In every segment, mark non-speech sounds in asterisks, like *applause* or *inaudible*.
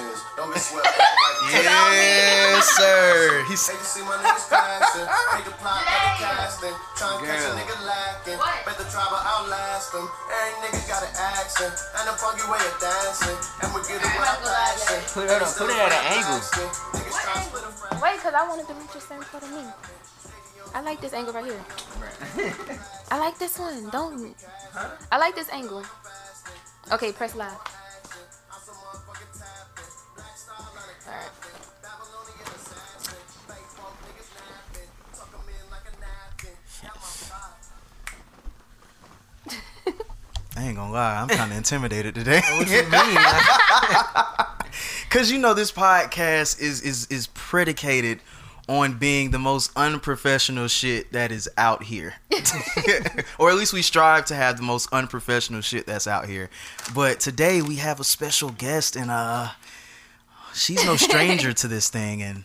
*laughs* Yes, sir. He's Hate to see my niggas crashing. Hate to plot like a casting. Trying to catch a Girl. nigga lacking. What? Bet the try but outlast them. Every nigga got an accent. And a funky way of dancing. And we get it without passion. Put it up- put it at an angle. Niggas try to split a friend. Wait, because I wanted to reach the same for me. I like this angle right here. *laughs* I like this one. Don't. I like this angle. Okay, press live. Alright. I ain't gonna lie, I'm kind of intimidated today. *laughs* What you mean? *laughs* Cause you know this podcast is is is predicated on being the most unprofessional shit that is out here. *laughs* or at least we strive to have the most unprofessional shit that's out here. But today we have a special guest and uh she's no stranger to this thing and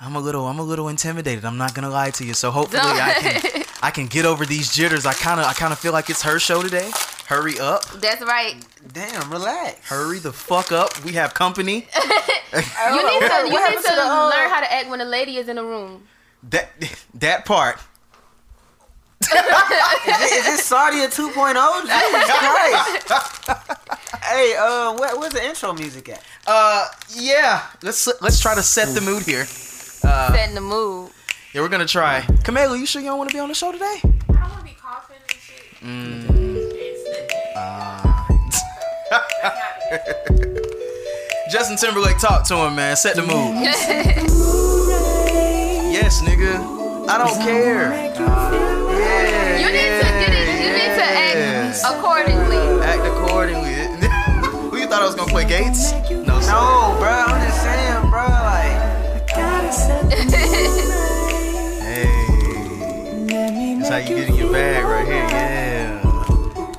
I'm a little I'm a little intimidated. I'm not gonna lie to you. So hopefully I can I can get over these jitters. I kinda I kinda feel like it's her show today. Hurry up. That's right. Damn, relax. Hurry the fuck up. We have company. *laughs* You need to, you need to to uh, learn how to act when a lady is in a room. That that part. Is, it, is this Saudi 2.0? Jesus Christ. hey, uh, where, where's the intro music at? Uh, yeah. Let's let's try to set the mood here. Uh, Setting the mood. Yeah, we're gonna try. Camila, you sure you don't want to be on the show today? I don't want to be coughing and shit. And *laughs* slipping. Justin Timberlake, talk to him, man. Set the mood. *laughs* yes, nigga. I don't care. Yeah. You need to get it. You need to yes. act accordingly. Act accordingly. *laughs* Who you thought I was gonna play Gates? No, sir. No, bro, I'm just saying, bro, like, Hey. That's how you get in your bag right here. Yeah.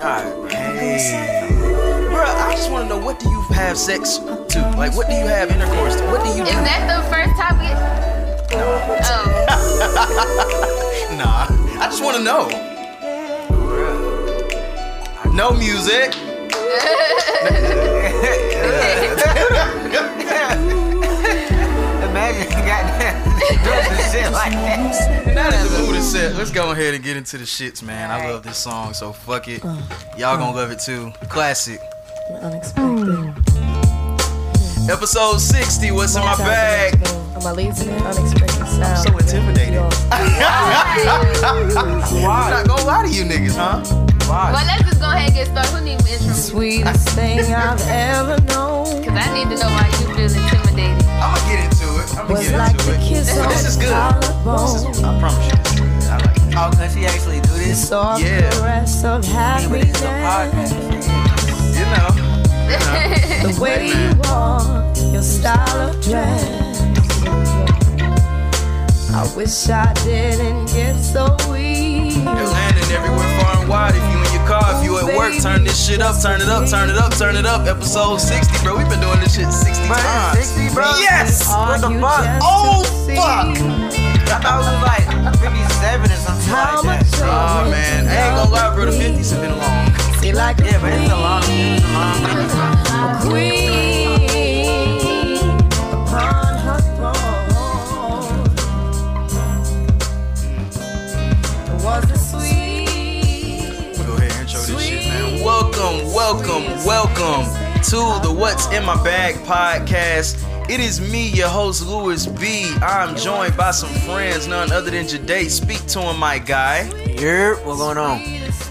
alright, bro. Hey. Bro, I just want to know what do you have sex to? Like, what do you have intercourse to? What do you Is do? that the first topic? Oh, *laughs* Nah, I just want to know. No music. Imagine, goddamn, doing some shit like that. Now that the mood is set, let's go ahead and get into the shits, man. I love this song, so fuck it. Y'all gonna love it too. Classic. Unexpected. Episode 60, what's in my bag? Am I lazy? Unexpected sound. so intimidated. *laughs* I'm not gonna lie to you niggas, huh? Well, Why? let's just go ahead and get started. Who needs intro? Sweetest thing I've ever known. *laughs* Because I need to know why you feel intimidated. I'm gonna get into it. I'm gonna get like into it. kiss But this is good. This is, I promise you, this is good. I like it. Oh, cause she actually do this? Soft Yeah. caress of I mean, but it's a happiness. You know. You know. The *laughs* way man. you walk, your style of dress. I wish I didn't get so weak. They're landing everywhere far and wide. If you your car, if you at work, turn this shit up, turn it up, turn it up, turn it up. Episode 60, bro. We've been doing this shit 60 Bro, times. 60, bro? Yes! What the fuck? Oh, fuck. I thought it was like 57 or something How like much that. Oh man, I ain't gonna lie, bro. The 50s have been long. Like Yeah, but it's a long, it's a long video. queen Welcome, welcome, to the What's in My Bag podcast. It is me, your host, Lewis B. I'm joined by some friends, none other than Jade. Speak to him, my guy. Here, what's going on?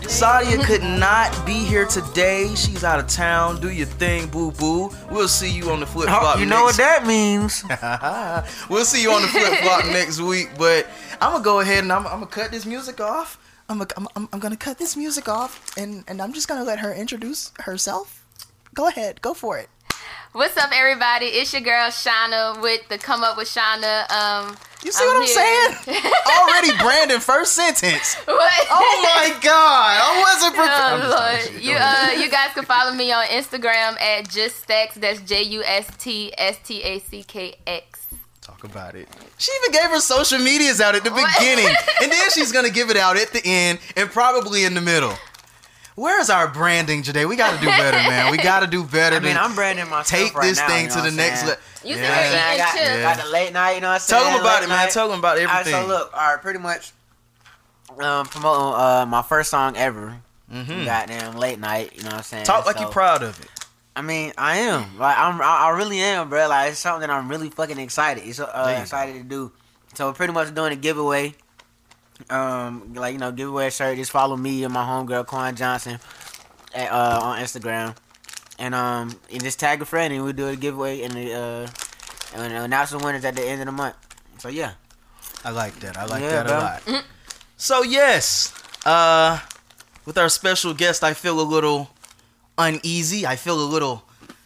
Sadia could not be here today. She's out of town. Do your thing, boo boo. We'll see you on the flip flop. Oh, you know what that means. *laughs* we'll see you on the flip flop *laughs* next week. But I'm gonna go ahead and I'm, I'm gonna cut this music off. I'm, gonna, I'm, I'm, I'm gonna cut this music off, and, and I'm just gonna let her introduce herself. Go ahead, go for it. What's up, everybody? It's your girl Shauna with the Come Up with Shauna. Um, You see what I'm here. saying? *laughs* Already Brandon first sentence. what? Oh my god, I wasn't *laughs* prepared. Oh, I'm Lord. You uh, you guys can follow me on Instagram at Just Stacks. That's J U S T S T A C K X. Talk about it. She even gave her social medias out at the What? beginning, *laughs* and then she's gonna give it out at the end and probably in the middle. Where's our branding today? We got to do better, man. We got to do better. I mean, I'm branding myself take right this now, thing you know to the I'm next level. You Yeah, said I eating got, chips. got the late night, you know what I'm saying? Tell saying? them about Late it, man. night. Tell them about everything. All right, so look, all right, pretty much um, promoting uh, my first song ever. Mhm. Goddamn late night, you know what I'm saying? Talk like So, you're proud of it. I mean, I am. Like I'm, I, I really am, bro. Like it's something that I'm really fucking excited. It's, uh, excited to do. So we're pretty much doing a giveaway. Um, like you know, giveaway shirt. Just follow me and my homegirl Quan Johnson at, uh, on Instagram, and um, and just tag a friend, and we'll do a giveaway and uh, and announce the winners at the end of the month. So yeah, I like that. I like Yeah, that bro. a lot. So yes, uh, with our special guest, I feel a little uneasy. I feel a little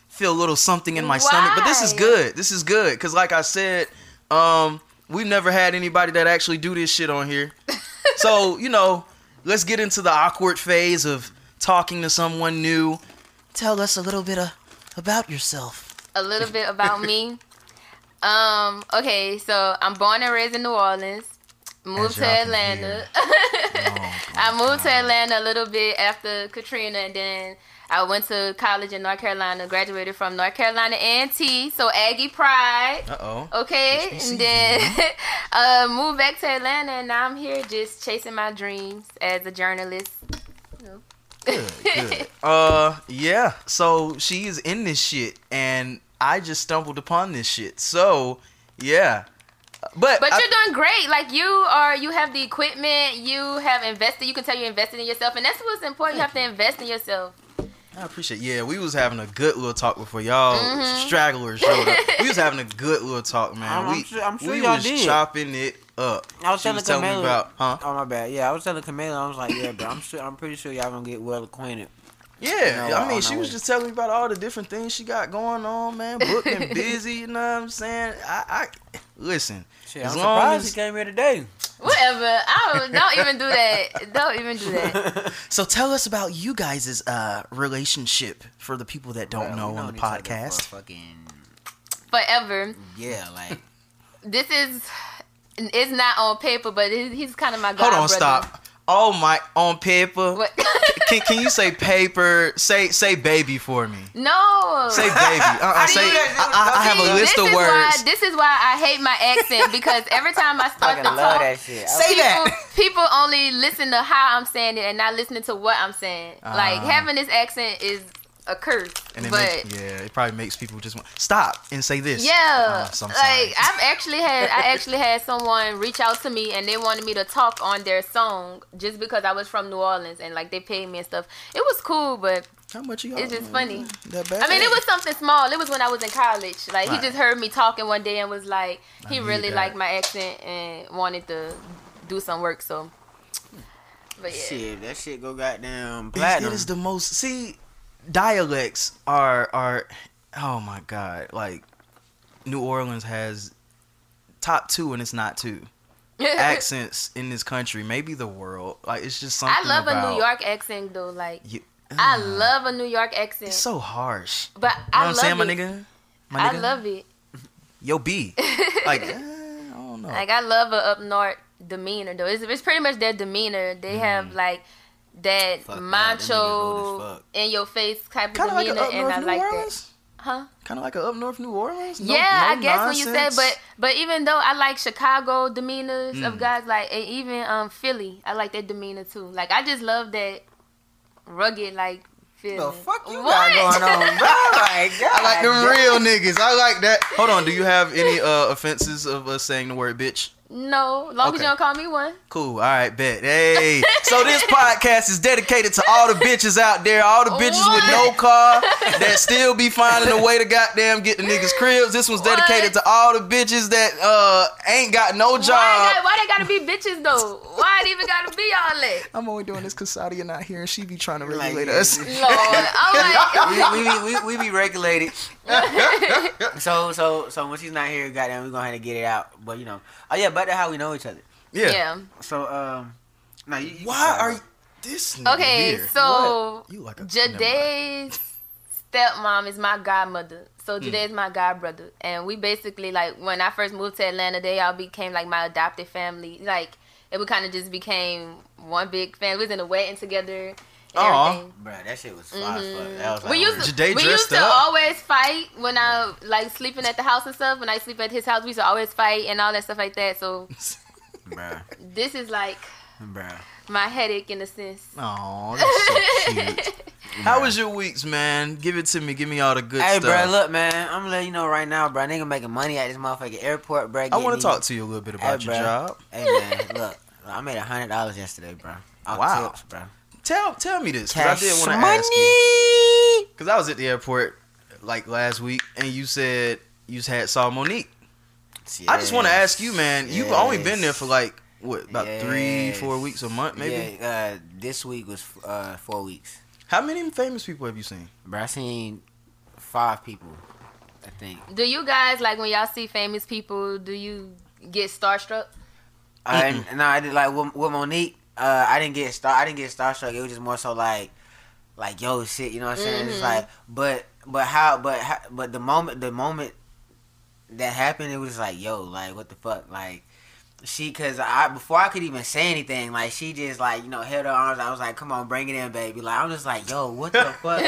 feel a little something in my stomach, but this is good. This is good because, like I said, um, we've never had anybody that actually do this shit on here. *laughs* so you know, let's get into the awkward phase of talking to someone new. Tell us a little bit of, about yourself. a little bit about me. *laughs* Um, okay, so I'm born and raised in New Orleans. Moved to Atlanta. *laughs* Oh, I moved to Atlanta a little bit after Katrina, and then I went to college in North Carolina. Graduated from North Carolina A&T, so Aggie Pride. Uh oh. Okay, HBCU. and then *laughs* uh, moved back to Atlanta, and now I'm here just chasing my dreams as a journalist. Good, good. *laughs* Uh, yeah. So she is in this shit, and I just stumbled upon this shit. So, yeah. But, But I- you're doing great. Like you are, you have the equipment. You have invested. You can tell you invested in yourself, and that's what's important. You have to invest in yourself. I appreciate. Yeah, we was having a good little talk before y'all Mm-hmm. stragglers showed up. we was having a *laughs* good little talk, man. I'm- I'm we sure- I'm sure we y'all was did. chopping it up. I was She telling was telling me Camila about, huh? Oh my bad. Yeah, I was telling Camila. I was like, yeah, bro. I'm sure. I'm pretty sure y'all gonna get well acquainted. Yeah, know, I mean, on she was way. just telling me about all the different things she got going on, man. Booked and *laughs* busy, you know what I'm saying? I, I listen. Shit, as I'm long surprised as he came here today. Whatever. I don't, don't even do that. Don't even do that. *laughs* So tell us about you guys' uh, relationship for the people that don't Well, know on the known each other podcast. for Fucking Forever. yeah, like This is. It's not on paper, but he's kind of my god Hold on, brother. stop. Oh my, on paper. What? Can, can you say paper? Say say baby for me. no. Say baby. *laughs* Uh-uh, do say. you guys do I, I, I have a See, list this of is words. Why, this is why I hate my accent because every time I start fucking to talk, that shit. Say people, that. people only listen to how I'm saying it and not listening to what I'm saying. like Ah. having this accent is a curse. And it but make, yeah, it probably makes people just want stop and say this. yeah, Oh, like. I've actually had I actually had someone reach out to me and they wanted me to talk on their song just because I was from New Orleans and like they paid me and stuff. It was cool, but How much you? it's just funny. That bad? I mean, it was something small. It was when I was in college. Like Right. he just heard me talking one day and was like, he really that. liked my accent and wanted to do some work. So, but yeah, Shit, that shit go goddamn It's- platinum. It is the most. See, dialects are are. Oh my god! Like New Orleans has top two, and it's not two *laughs* accents in this country, maybe the world. Like it's just something. I love about a New York accent though. Like You, I uh, love a New York accent, It's so harsh. but You know I love saying, my nigga? My I love it. *laughs* Yo, B. *laughs* Like, eh, I don't know. Like I love a up north demeanor though. It's, it's pretty much their demeanor. They have like that. Fuck that, them niggas macho rude as fuck. in your face type of kind of like demeanor, up and north I New like that. Huh? Kind of like a up north New Orleans. No- yeah, no I guess when you said, but but even though I like Chicago demeanors Mm. of guys like and even um Philly, I like that demeanor too. Like I just love that rugged like feeling. the fuck you What? got going on, bro? *laughs* Like, I like them God real niggas. I like that. Hold on. Do you have any uh, offenses of us saying the word bitch? No, long Okay. as you don't call me one. Cool. All right, bet. Hey. So this *laughs* podcast is dedicated to all the bitches out there, all the bitches with no car *laughs* that still be finding a way to goddamn get the niggas cribs. This one's dedicated to all the bitches that uh ain't got no Why, job. why they gotta be bitches though? Why it even gotta be all that? *laughs* I'm only doing this because Sadia not here and she be trying to regulate yeah, us. yeah. Lord, I'm like, we, we, we, we be regulated. *laughs* so so so when she's not here, goddamn, we're gonna have to get it out. But you know, oh yeah, but that's how we know each other. Yeah. yeah. So um, no, you, you Why are you this Okay, here? so What? you like a. Jade's stepmom is my godmother. Hmm. So Jade is my godbrother, and we basically like when I first moved to Atlanta, they all became like my adopted family. Like it would kind of just became one big family. We was in a wedding together, Aw. everything. Bruh, that shit was fly as fuck. Mm-hmm. That was like We used to, we used to up. always fight when I like sleeping at the house and stuff. When I sleep at his house, we used to always fight and all that stuff like that. So *laughs* bruh, this is like bruh. my headache in a sense. Oh, that's so cute. *laughs* How was your weeks, man? Give it to me. Give me all the good Hey, stuff. bruh, look, man. I'm gonna let you know right now, bruh. Nigga making money at this motherfucking airport, bro. I want to talk to you a little bit about Hey, your bruh. job. Hey, man, look. I made a hundred dollars yesterday, bruh. Off Wow. tips, bruh. Tell tell me this, because I Cash did want to ask you. Because I was at the airport like last week, and you said you had saw Monique. I just want to ask you, man. You've only been there for like what about three, four weeks, a month, maybe. Yeah, uh, this week was uh, four weeks. How many famous people have you seen? Bruh, I seen five people, I think. Do you guys like when y'all see famous people? Do you get starstruck? I, and, no, I did like with, with Monique. Uh, I didn't get star. I didn't get starstruck. It was just more so like, like yo, shit. You know what I'm saying? It's Mhm. like, but but how? But how, but the moment the moment that happened, it was like, yo, like what the fuck, like. She, cause I before I could even say anything, like she just like you know held her arms. I was like, "Come on, bring it in, baby." Like I'm just like, "Yo, what the *laughs* fuck?" Like,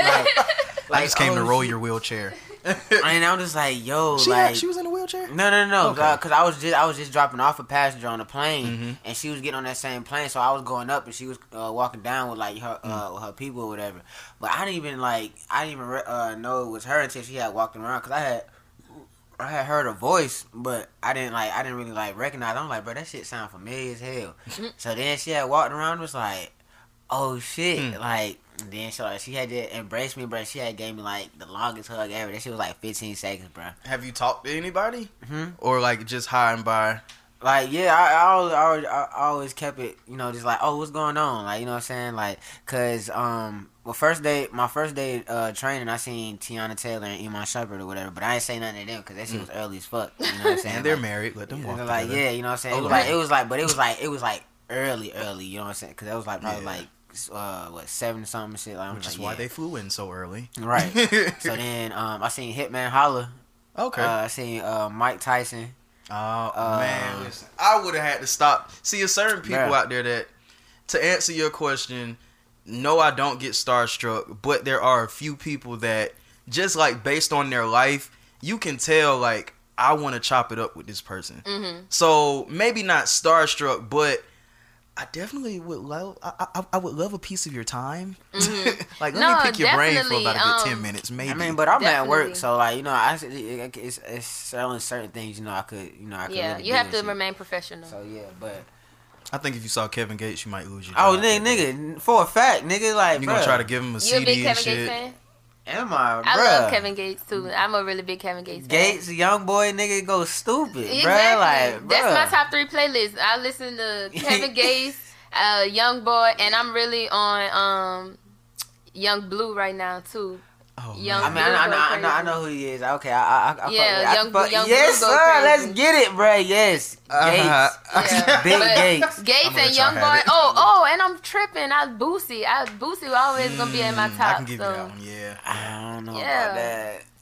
I just came oh, to roll shit. your wheelchair. *laughs* And I'm just like, "Yo, she, like she was in a wheelchair. no, no, no, Okay. because I was just I was just dropping off a passenger on the plane, Mhm. and she was getting on that same plane, so I was going up, and she was uh, walking down with like her uh, with her people or whatever. But I didn't even like I didn't even uh, know it was her until she had walked around, because I had I had heard her voice, but I didn't like I didn't really like recognize. I'm like, bro, that shit sound familiar as hell. so then she had walked around, was like, oh shit, Mm. like. and Then she like she had to embrace me, bro. She had gave me like the longest hug ever. That shit was like 15 seconds, bro. Have you talked to anybody, Hmm? or like just high and by? Like yeah, I, I, always, I, always, I always kept it, you know, just like oh, what's going on, like you know what I'm saying, like, cause um, well, first day, my first day uh training, I seen Teyana Taylor and Iman Shumpert or whatever, but I ain't say nothing to them because that shit was early as fuck, you know what I'm *laughs* saying? And they're like, married. Let them walk know, like yeah, you know what I'm saying? It was like it was like, but it was like it was like early, early, you know what I'm saying? Because that was like probably Yeah. like uh what seven something shit, like I'm Which just is why yeah. they flew in so early. right. so *laughs* then um, I seen Hitman Holla, okay. uh, I seen uh Mike Tyson. Oh Uh, man, listen, I would have had to stop. See, there's certain people Bruh. out there that, to answer your question, no, I don't get starstruck, but there are a few people that, just like based on their life, you can tell like I want to chop it up with this person. Mm-hmm. So maybe not starstruck, but I definitely would love. I, I, I would love a piece of your time. *laughs* like let Mm-hmm. No, me pick your brain for about a good ten um, minutes, maybe. I mean, but I'm at work, so like you know, I it- it's, it's certain certain things you know I could you know I could Yeah, really you have to shit. remain professional. So yeah, but I think if you saw Kevin Gates, you might lose your. oh job. nigga, nigga, for a fact, nigga, like You gonna try to give him a You a CD big and shit? Gates fan? Am I? I bruh. love Kevin Gates too. I'm a really big Kevin Gates fan. Gates, young boy, nigga, go stupid, Exactly. bruh. Like, That's my top three playlist. I listen to Kevin *laughs* Gates, uh, Young Boy, and I'm really on um, Yung Bleu right now too. Oh, Young I mean, I, I, know, I, know, I know who he is. Okay, I, I, I fuck Yeah, with. I Young- fuck- Young yes, sir. crazy. Let's get it, bruh. Yes, Uh-huh. Gates, Yeah. *laughs* big Gates. Gates and Young Boy. Oh, oh, and I'm tripping. I Boosie. I Boosie always gonna be in my Mm, top. I can give so. you that one. Yeah. I don't know Yeah. about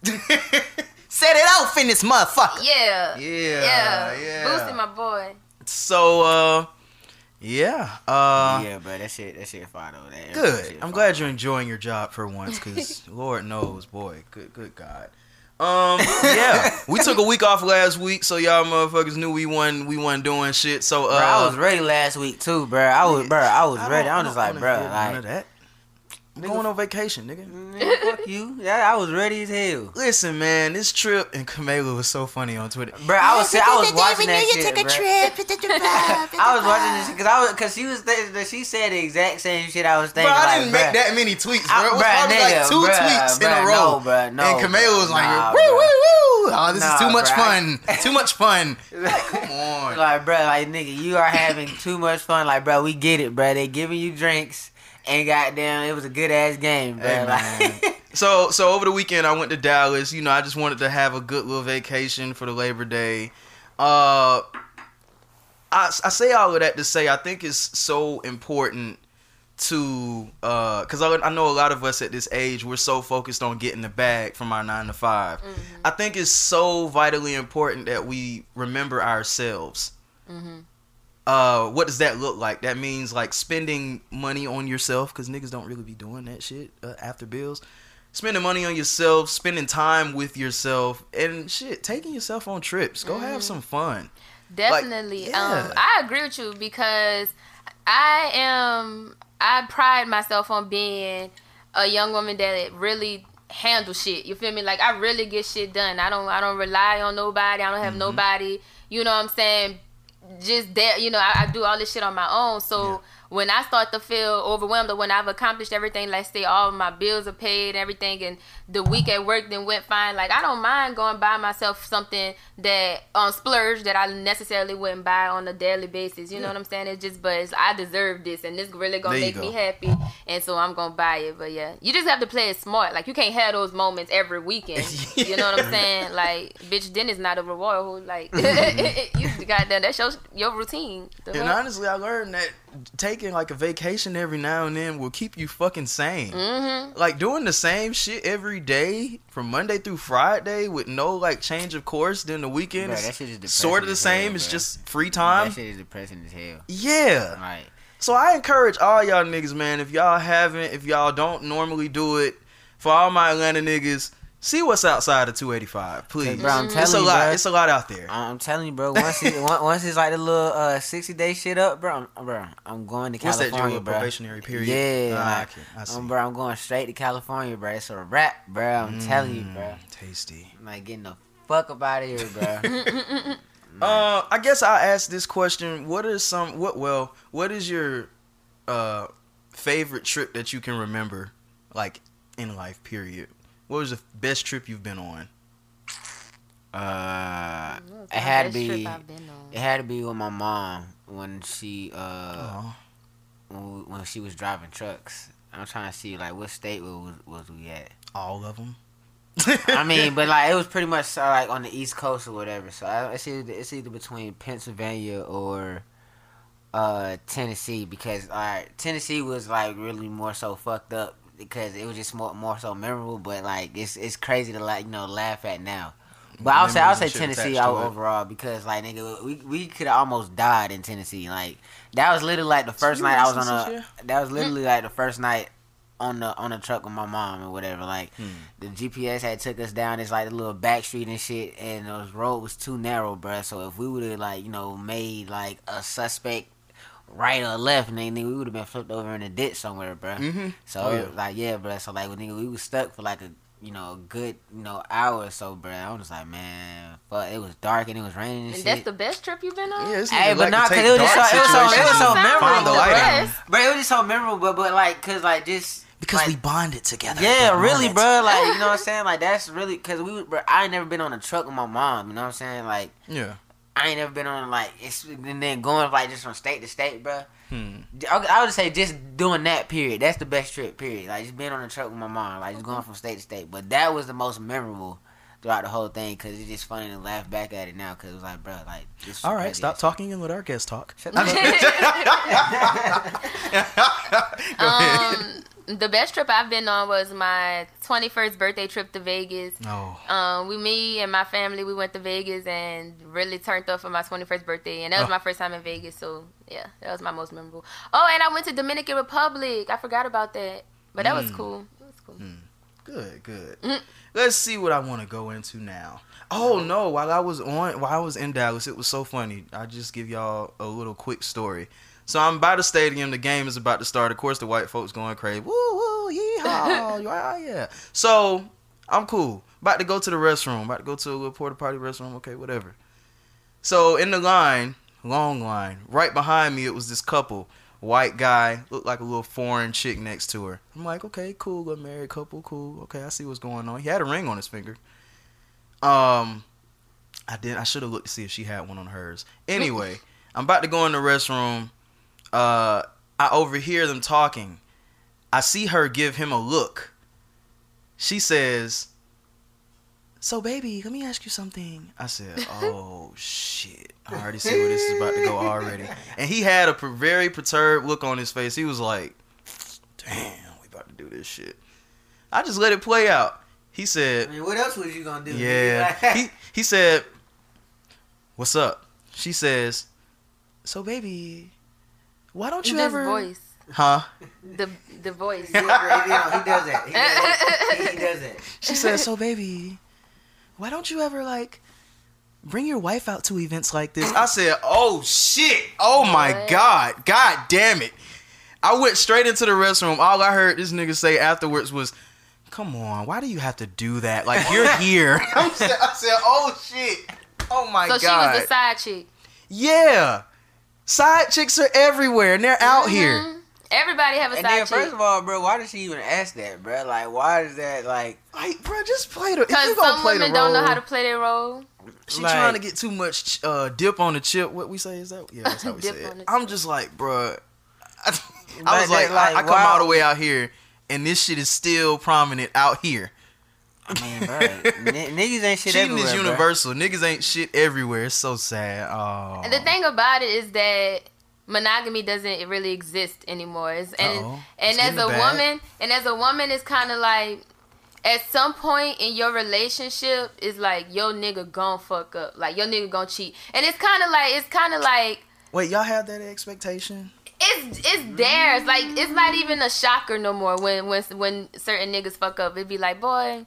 that. *laughs* Set it off in this motherfucker. Yeah. Yeah, Yeah. yeah. Boosie, my boy. So, uh, yeah, uh, yeah, but that shit, that shit fire though. That good. I'm glad you're enjoying your job for once, cause *laughs* Lord knows, boy, good, good God. Um, *laughs* yeah, we took a week off last week, so y'all motherfuckers knew we wasn't we wasn't doing shit. So, uh, Bro, I was ready last week too, bro. I was, bro. I was I ready. I was just like, bro, hear none of like, that. I'm going on vacation, nigga. nigga, fuck you. Yeah, I was ready as hell. Listen, man, this trip and Kamala was so funny on Twitter. Bro, I was, I was watching that shit, bro. *laughs* I was watching this because I was, cause she was, th- she said the exact same shit I was Bro, thinking. I didn't bruh. make that many tweets, bro. I- It was bruh, probably nigga, like two bruh, tweets in a row. no, bruh, no, and Kamala was like, nah, woo, woo, woo. Oh, this Nah, is too much bruh, fun. *laughs* too much fun. Come on. Like, bro, like, nigga, you are having too much fun. Like, bro, we get it, bro. They giving you drinks, and goddamn, it was a good ass game, bro. Hey, man. *laughs* So, so over the weekend, I went to Dallas. You know, I just wanted to have a good little vacation for the Labor Day. Uh, I, I say all of that to say I think it's so important to uh because I, I know a lot of us at this age we're so focused on getting the bag from our nine to 5 i think it's so vitally important that we remember ourselves uh, what does that look like? That means like spending money on yourself because niggas don't really be doing that shit uh, after bills. Spending money on yourself, spending time with yourself, and shit, taking yourself on trips. Go have some fun. Definitely. yeah. Um, I agree with you because I am. I pride myself on being a young woman that really handle shit. You feel me? Like I really get shit done. I don't. I don't rely on nobody. I don't have nobody. You know what I'm saying? Just that You know, I, I do all this shit on my own. So. When I start to feel overwhelmed, or when I've accomplished everything, let's say all my bills are paid, and everything, and the week at work then went fine. Like I don't mind going buy myself something that um, on splurge that I necessarily wouldn't buy on a daily basis. You know what I'm saying? It's just, but it's, I deserve this, and this really gonna There make me happy, and so I'm gonna buy it. But yeah, you just have to play it smart. Like you can't have those moments every weekend. *laughs* You know what I'm saying? Like, bitch, then it's not a reward. Like *laughs* *laughs* you got that? That's your your routine. The And honestly, I learned that taking like a vacation every now and then will keep you fucking sane. Mhm. Like doing the same shit every day from Monday through Friday with no like change of course. during the weekend Bro, that shit is depressing sort of the as hell, same. it's bro. just free time. That shit is depressing as hell. Yeah. Right. So I encourage all y'all niggas, man. If y'all haven't, if y'all don't normally do it, for all my Atlanta niggas, see what's outside of 285, please. bro, I'm it's telling a you, lot. bro. It's a lot out there. I'm telling you, bro. Once it, once once it's like the little uh, sixty day shit up, bro. I'm, bro, I'm going to What's that? California, Your bro. probationary period. Yeah, Ah, like, okay. I see. um, bro. I'm going straight to California, bro. It's a wrap, bro. I'm telling you, bro. Mm, Tasty. I'm like getting the fuck up out of here, bro. *laughs* Uh, I guess I'll ask this question: What is some what? Well, what is your uh favorite trip that you can remember, like in life? Period. What was the best trip you've been on? uh, it had to be. I've been on. It had to be with my mom when she uh Oh, when, we- when she was driving trucks. I'm trying to see like what state was was we at. all of them. I mean, *laughs* but like it was pretty much uh, like on the East Coast or whatever. So I, it's either it's either between Pennsylvania or uh Tennessee because alright, Tennessee was like really more so fucked up because it was just more more so memorable. But like it's it's crazy to like you know laugh at now. But I'll say I'll say Tennessee it. overall because like nigga we we could have almost died in Tennessee. Like that was literally like the first night I was on a that was literally like the first night on the on the truck with my mom or whatever. Like Hmm. the GPS had took us down this like a little back street and shit, and the road was too narrow, bruh. So if we would have like you know made like a suspect right or left, nigga, nigga, we would have been flipped over in a ditch somewhere, bruh. Mhm. So Oh, yeah. like yeah, bro. So like when nigga we was stuck for like a you know a good you know hour or so, bro. I was like man, fuck. It was dark and it was raining and, And shit. that's the best trip you've been on. Yeah, this Hey, nigga but like to nah, 'cause it was just so- it was so- it was so memorable, bro. the light in bruh. 'em. but it was just so memorable, but like cause like just because like, we bonded together. Yeah, really, bro. Like, you know what I'm *laughs* saying? Like, that's really because we, bro, I ain't never been on a truck with my mom. You know what I'm saying? Like, Yeah. I ain't never been on like it's and then going like just from state to state, bro. Hmm. I, I would say just doing that period. That's the best trip. Period. Like just being on a truck with my mom, like just going from state to state. But that was the most memorable throughout the whole thing because it's just funny to laugh back at it now because it was like, bro, like this. All right, stop talking and let our guest talk. Shut the fuck Go *laughs* ahead. *laughs* *laughs* Um, the best trip I've been on was my 21st birthday trip to Vegas. No. Um, we, me and my family, we went to Vegas and really turned up for my 21st birthday, and that was Oh. my first time in Vegas. So yeah, that was my most memorable. Oh, and I went to Dominican Republic. I forgot about that, but that was Mm. cool. It was cool. Good, good. Mm. Let's see what I want to go into now. Oh no! While I was on, while I was in Dallas, it was so funny. I just give y'all a little quick story. So I'm by the stadium. The game is about to start. Of course, the white folks going crazy. Woo woo, yeehaw, *laughs* yeah, yeah. So I'm cool. About to go to the restroom. About to go to a little porta potty restroom. Okay, whatever. So in the line, long line, right behind me, it was this couple. White guy, looked like a little foreign chick next to her. I'm like, okay, cool, a married couple, cool. Okay, I see what's going on. He had a ring on his finger. Um, I did. I should have looked to see if she had one on hers. Anyway, I'm about to go in the restroom. Uh, I overhear them talking. I see her give him a look. She says, "So, baby, let me ask you something." I said, *laughs* "Oh shit! I already see where this is about to go already." And he had a very perturbed look on his face. He was like, "Damn, we about to do this shit." I just let it play out. He said, I mean, what else was you gonna do? yeah. he he said, "What's up?" She says, so baby, why don't you This ever, voice, huh? the the voice. he, he does that. He does that. He, he does that. She said, so baby, why don't you ever like bring your wife out to events like this? I said, oh shit, oh my What? god, god damn it. I went straight into the restroom. All I heard this nigga say afterwards was, "Come on, why do you have to do that? Like you're *laughs* here." I said, I said, "Oh shit, oh my God. so she was the side chick. yeah, side chicks are everywhere and they're out here. Mhm. Everybody have a And side then, chick. first of all, bro, why did she even ask that, bro? Like, why is that like? Like, bro, just play the. Because you gonna some play the women don't know how to play their role. She Like- trying to get too much uh, dip on the chip. What we say is that? Yeah, that's how we say it. I'm chip. just like, bro. *laughs* I, Like was like, that, like, I, I come wow. all the way out here, and this shit is still prominent out here. I mean, bro, n- niggas ain't shit Cheating everywhere, is bro. universal. Niggas ain't shit everywhere. It's so sad. Oh. And the thing about it is that monogamy doesn't really exist anymore. It's, and Uh-oh. and It's as a bad. woman, and as a woman, it's kind of like at some point in your relationship, it's like your nigga gon' fuck up, like your nigga gon' cheat, and it's kind of like it's kind of like Wait, y'all have that expectation? it's it's there. It's like it's not even a shocker no more when when when certain niggas fuck up. It'd be like, boy,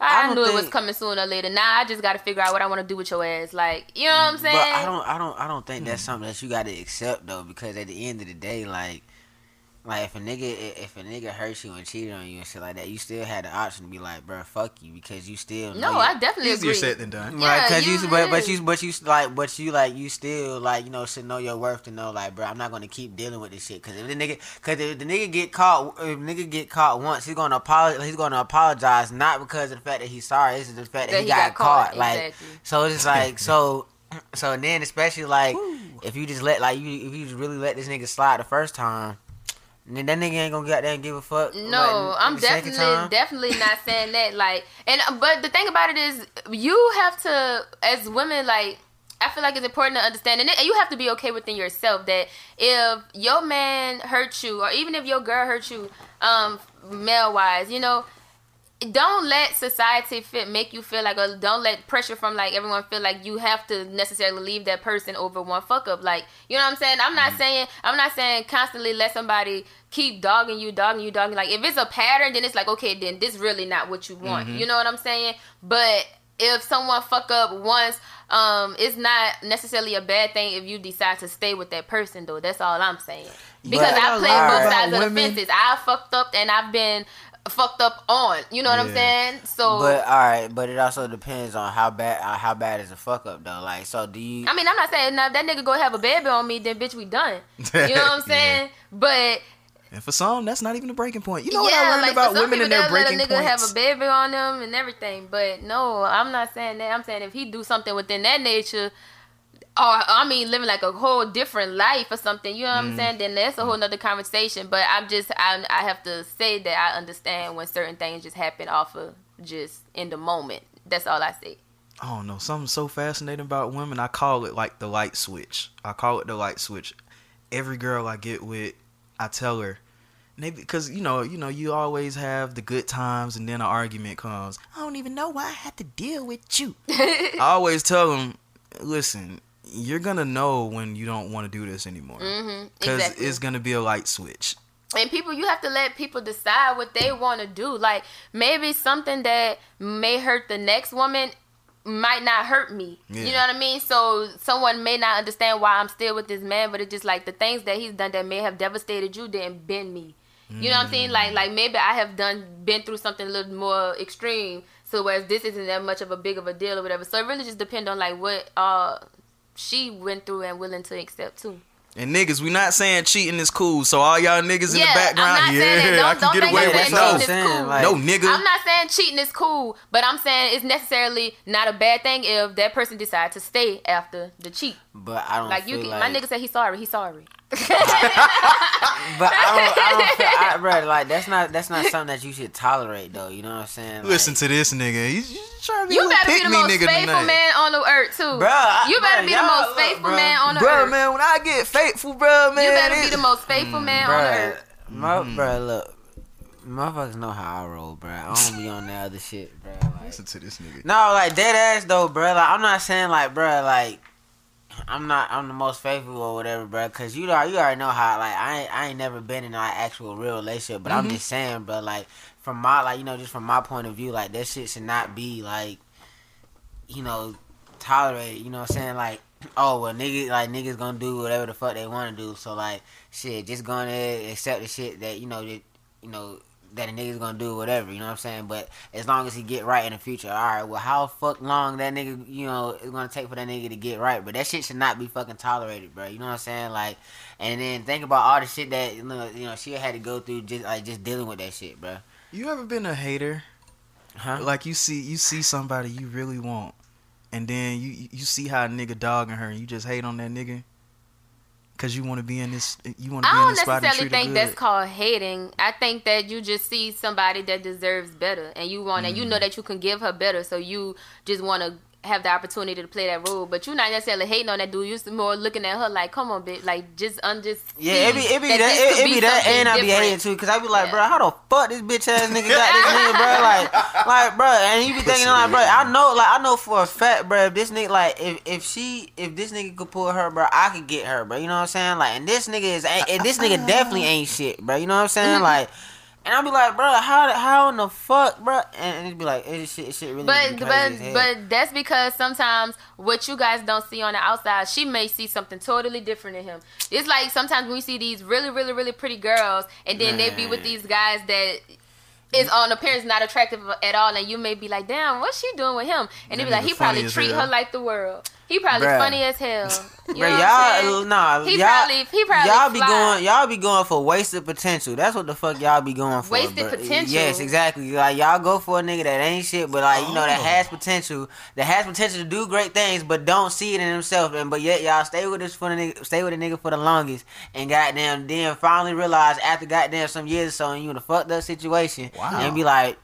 I I, don't knew it was coming sooner or later. Now I just got to figure out what I want to do with your ass. Like, you know what I'm saying? But I don't, I don't, I don't think that's hmm. something that you got to accept though, because at the end of the day, like, like if a nigga, if a nigga hurt you and cheated on you and shit like that, you still had the option to be like, bro, fuck you, because you still know no, you- I definitely Easier agree. said than done. Yeah, Right, cause you, you- but, but you, but you like, but you like, you still like, you know, should know your worth to know, like, bro, I'm not gonna keep dealing with this shit. Cause if the nigga, cause if the nigga get caught, if nigga get caught once, he's gonna apologize. He's gonna apologize not because of the fact that he's sorry, it's the fact that, he, got, caught. Like, exactly. so it's just like, *laughs* so, so then especially like, if you just let like you, if you just really let this nigga slide the first time. Then that nigga ain't gonna get out there and give a fuck. No, like, I'm definitely definitely not *laughs* saying that. Like, and but the thing about it is, you have to, as women, like. I feel like it's important to understand, and, it, and you have to be okay within yourself that if your man hurt you, or even if your girl hurt you, um, male wise, you know, don't let society fit make you feel like, or don't let pressure from like everyone feel like you have to necessarily leave that person over one fuck up. Like, you know what I'm saying? I'm not saying I'm not saying constantly let somebody keep dogging you, dogging you, dogging. Like, if it's a pattern, then it's like, okay, then this really not what you want. You know what I'm saying? But if someone fuck up once, um, it's not necessarily a bad thing if you decide to stay with that person though. That's all I'm saying. Because But- I played Alright. both sides of the Women- fences. I fucked up and I've been fucked up on. You know what I'm saying? So But all right, but it also depends on how bad uh, how bad is the fuck up though. Like, so do you? I mean, I'm not saying now if that nigga go have a baby on me, then bitch, we done. You know what I'm *laughs* Yeah. saying? But And for some, that's not even a breaking point. You know what I learned like about women and their they'll let a breaking nigga have a baby on them and everything. But no, I'm not saying that. I'm saying if he do something within that nature, or I mean, living like a whole different life or something. You know what I'm mm. saying? Then that's a whole mm. nother conversation. But I'm just, I, I have to say that I understand when certain things just happen off of just in the moment. That's all I say. I don't know. Something so fascinating about women. I call it like the light switch. I call it the light switch. Every girl I get with, I tell her, maybe because you know, you know, you always have the good times, and then an argument comes. I don't even know why I had to deal with you. *laughs* I always tell them, listen, you're gonna know when you don't want to do this anymore, Mm-hmm. because Exactly. it's gonna be a light switch. and people you have to let people decide what they want to do like maybe something that may hurt the next woman might not hurt me Yeah. you know what i mean so someone may not understand why i'm still with this man but it's just like the things that he's done that may have devastated you didn't bend me you know what i'm saying like like maybe i have done been through something a little more extreme so whereas this isn't that much of a big of a deal or whatever so it really just depends on like what uh she went through and willing to accept too And niggas, we not saying cheating is cool. So all y'all niggas in Yeah, the I'm background, not yeah, Don't- I can don't get away with that's no, cheating is saying, cool. like- no nigga. I'm not saying cheating is cool, but I'm saying it's necessarily not a bad thing if that person decides to stay after the cheat. But I don't Like you, feel can, like, my nigga said he's sorry. He's sorry. But I don't, I don't *laughs* feel, I, bro, like that's not that's not something that you should tolerate though. You know what I'm saying? Like, Listen to this nigga. He's, he's trying to be You a better be the me most faithful tonight. man on the earth too. Bruh, I- you better bruh, be the most faithful bruh. man on the Bruh, earth. man, when I get faithful, bruh, man. you better be the most faithful man on the Bruh, earth. my, Mm-hmm. bruh, look, motherfuckers know how I roll, bruh. I don't be on that other shit, bruh. Like, Listen to this nigga. no, like dead ass though, bruh. Like I'm not saying like, bruh, like, I'm not I'm the most faithful or whatever, bro. Cause you know you already know how like I ain't, I ain't never been in an actual real relationship, but I'm Mhm. just saying, bro. Like from my like you know just from my point of view, like that shit should not be like you know tolerated. You know what I'm saying? Like *clears throat* oh well, niggas like niggas gonna do whatever the fuck they want to do. So like shit, just gonna accept the shit that you know that you know that a nigga's gonna do whatever, you know what I'm saying? But as long as he get right in the future, all right. Well, how fuck long that nigga, you know, is gonna take for that nigga to get right? But that shit should not be fucking tolerated, bro. You know what I'm saying? Like, and then think about all the shit that you know, you know she had to go through just like just dealing with that shit, bro. You ever been a hater? Huh? Like you see you see somebody you really want, and then you you see how a nigga dogging her, and you just hate on that nigga. Cause you want to be in this, you want to I be in don't this spot and necessarily treat her think that's called hating. I think that you just see somebody that deserves better, and you want, and you Mm. know that you can give her better, so you just want to have the opportunity to play that role. But you're not necessarily hating on that dude. You're more looking at her like, "Come on, bitch, like just un just Yeah, it be it be that, this it, could it be that, something and I be different. hating too, cause I be like, Yeah. bro, how the fuck this bitch ass nigga got this nigga, bro? *laughs* Like, like, bro, and you be thinking like, bro, I know, like, I know for a fact, bro, if this nigga, like, if if she, if this nigga could pull her, bro, I could get her, bro. You know what I'm saying? Like, and this nigga is, ain't, and this nigga definitely ain't shit, bro. You know what I'm saying? Mm-hmm. Like. And I'll be like, bro, how how in the fuck, bro? And it'd be like, it shit, shit really. But but crazy as hell. but that's because sometimes what you guys don't see on the outside, she may see something totally different in him. It's like sometimes when we see these really really really pretty girls, and then they be with these guys that is on appearance not attractive at all, and you may be like, damn, what's she doing with him? And they That be like, he probably treat her like the world. He probably Bruh. funny as hell. *laughs* You Bro, know what I'm y'all, uh, nah, He y'all, probably- he probably y'all be fly. going, y'all be going for wasted potential. That's what the fuck y'all be going for. Wasted bro. potential? Yes, exactly. Like y'all go for a nigga that ain't shit, but like you know that Oh. has potential, that has potential to do great things, but don't see it in himself. And but yet y'all stay with this for the nigga, stay with the nigga for the longest, and goddamn, then finally realize after goddamn some years or so, and you in a fucked up situation, Wow. and be like.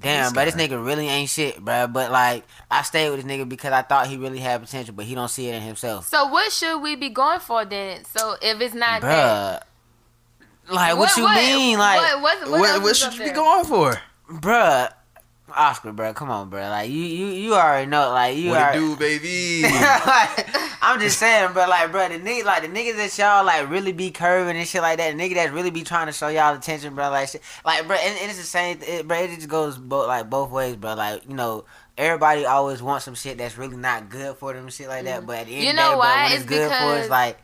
Damn, but this nigga really ain't shit, bruh. But like, I stayed with this nigga because I thought he really had potential, but he don't see it in himself. So what should we be going for then? So if it's not that, Bruh. Like, what, you mean? Like, what, what, what, What, else should up you be going for? bruh. Oscar, bruh, come on, bruh. Like, you, you, you already know. Like, you What it already. do, baby? *laughs* like, I'm just saying, bro. Like, bro, the nigga, like the niggas that y'all like really be curving and shit like that. The nigga that really be trying to show y'all attention, bro. Like, shit, like, bro, and, and it's the same, it, bro. It just goes both like both ways, bro. Like, you know. Everybody always wants some shit that's really not good for them, shit like that. Mm. But at the end You of the know day, bro, why? when it's, It's good for, because- it's like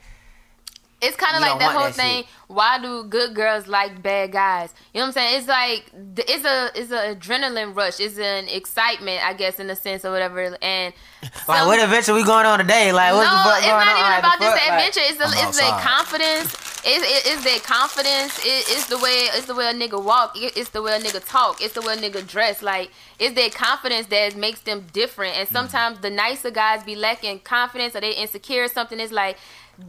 It's kind of like that whole that thing. shit. Why do good girls like bad guys? You know what I'm saying? It's like it's a it's an adrenaline rush. It's an excitement, I guess, in a sense or whatever. And *laughs* Like, some- what adventure we going on today? Like, what no, the fuck it's going not on? even about just the Like, adventure. It's the it's the confidence. It's it, it's the confidence. It, it's the way it's the way a nigga walk. It, it's the way a nigga talk. It's the way a nigga dress. Like it's their confidence that makes them different. And mm-hmm. sometimes the nicer guys be lacking confidence or they insecure. or Something It's like.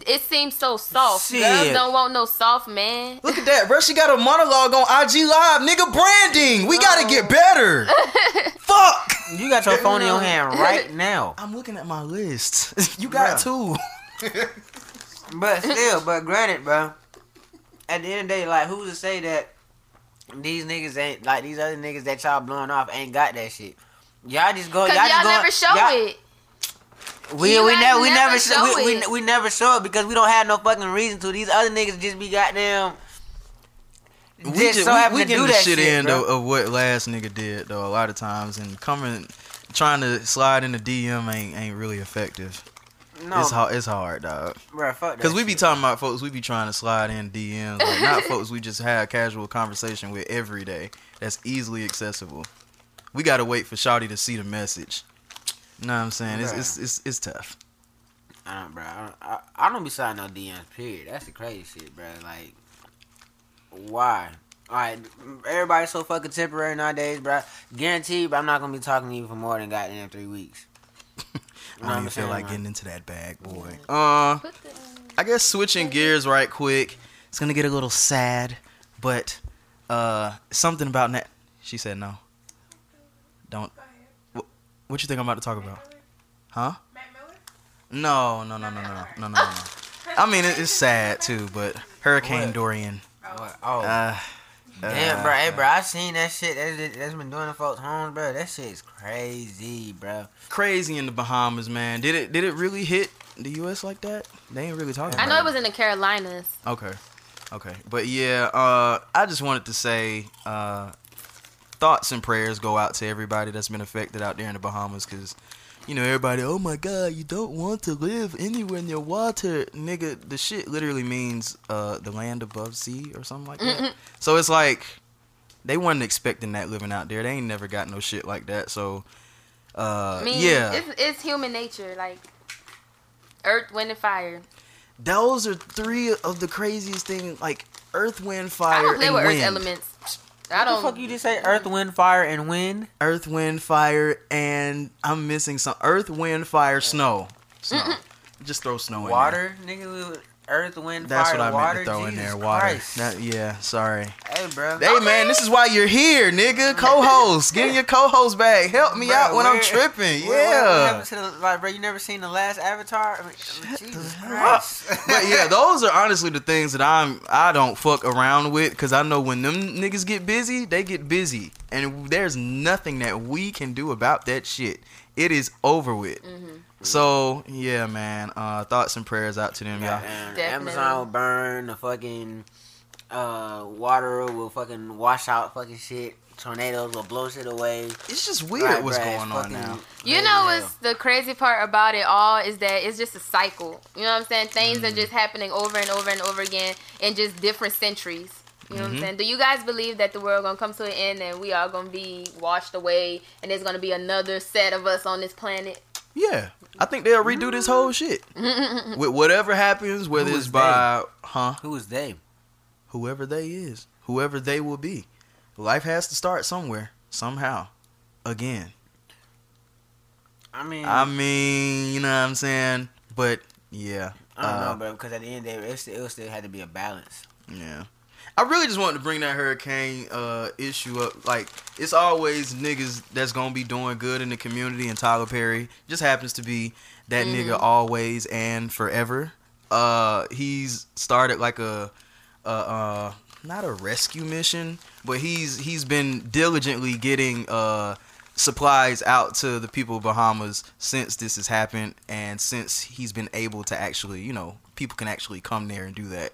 It seems so soft. Shit. Girls don't want no soft man. Look at that, bro. She got a monologue on IG Live, nigga. Branding. We gotta get better. *laughs* Fuck. you got your phone in your hand *laughs* right now. I'm looking at my list. *laughs* you got two. But still, but granted, bro. At the end of the day, like, who's to say that these niggas ain't like these other niggas that y'all blowing off ain't got that shit? Y'all just go. Cause Y'all, y'all, just go, never show y'all- it. We You we guys never we never never show show we, we, it. we never show it because we don't have no fucking reason to. These other niggas just be goddamn. we Just just, so we, happen we to do the that shit, shit, in of, of what last nigga did though a lot of times and coming trying to slide in the DM ain't ain't really effective. No, It's hard. It's hard, dog. bro. Fuck that. Because we be shit. talking about folks, we be trying to slide in DMs, like not *laughs* folks we just have casual conversation with every day. That's easily accessible. We gotta wait for Shotty to see the message. You know what I'm saying? It's it's it's, it's tough. I don't, bro. I don't, I, I don't be signing no DMs. Period. That's the crazy shit, bro. Like, why? All right, everybody's so fucking temporary nowadays, bro. Guaranteed, but I'm not gonna be talking to you for more than goddamn three weeks. *laughs* You know I don't even feel saying, like getting into that bag, boy. Uh, I guess switching gears right quick. It's gonna get a little sad, but uh, something about that. She said no. Don't. What, what you think I'm about to talk about? Huh? Mac Miller? No, no, no, no, no, no, no, no. no. I mean, it's sad too, but Hurricane What? Dorian. What? Oh, Uh, Damn, bro, hey, bro, I seen that shit. That's, that's been doing the folks' homes, bro. That shit's crazy, bro. Crazy in the Bahamas, man. Did it? Did it really hit the U.S. like that? They ain't really talking. I about know it was in the Carolinas. Okay. Okay. But yeah, uh, I just wanted to say uh, thoughts and prayers go out to everybody that's been affected out there in the Bahamas because, you know, everybody, oh my God, you don't want to live anywhere near water. Nigga, the shit literally means uh, the land above sea or something like that. So it's like they wasn't expecting that living out there. They ain't never got no shit like that. So, uh, I mean, yeah. it's, it's human nature. Like, earth, wind, and fire. Those are three of the craziest things, like earth, wind, fire, I don't play and with wind. earth elements. I What the don't. fuck you just say? Earth, wind, fire, and wind. Earth, wind, fire, and I'm missing some. Earth, wind, fire, snow. Snow. Just throw snow in there. Water, nigga. Earth, wind, That's fire, what I water. meant to throw in there. Water. Christ. That, yeah, sorry. Hey, bro. Hey man, this is why you're here, nigga. *laughs* Co-host, get in your co-host back. Help me Bro, out when I'm where- tripping. What Yeah. happened to the, like, bro, you never seen the last Avatar? I mean, Jesus Christ. *laughs* but yeah, those are honestly the things that I'm I don't fuck around with because I know when them niggas get busy, they get busy, and there's nothing that we can do about that shit. It is over with. Mm-hmm. So yeah, man. Uh, thoughts and prayers out to them, y'all. Goddamn, Definitely. Amazon will burn. The fucking uh, water will fucking wash out fucking shit. Tornadoes will blow shit away. It's just weird Right, what's bruh, it's going on now. You know as what's the crazy part about it all is that it's just a cycle. You know what I'm saying? Things Mm. are just happening over and over and over again in just different centuries. You know what I'm Mm-hmm. saying? Do you guys believe that the world gonna come to an end and we are gonna be washed away and there's gonna be another set of us on this planet? Yeah, I think they'll redo this whole shit *laughs* with whatever happens, whether Who it's is by huh, Who is they? whoever they is, whoever they will be. Life has to start somewhere, somehow, again. I mean, I mean, you know what I'm saying? But yeah, I don't uh, know, bro. Because at the end of the day, it still, it still had to be a balance. yeah. I really just wanted to bring that hurricane uh, issue up. Like, it's always niggas that's gonna be doing good in the community, and Tyler Perry just happens to be that nigga always and forever. Uh, he's started like a, a uh, not a rescue mission, but he's he's been diligently getting uh supplies out to the people of Bahamas since this has happened and since he's been able to actually, you know, people can actually come there and do that.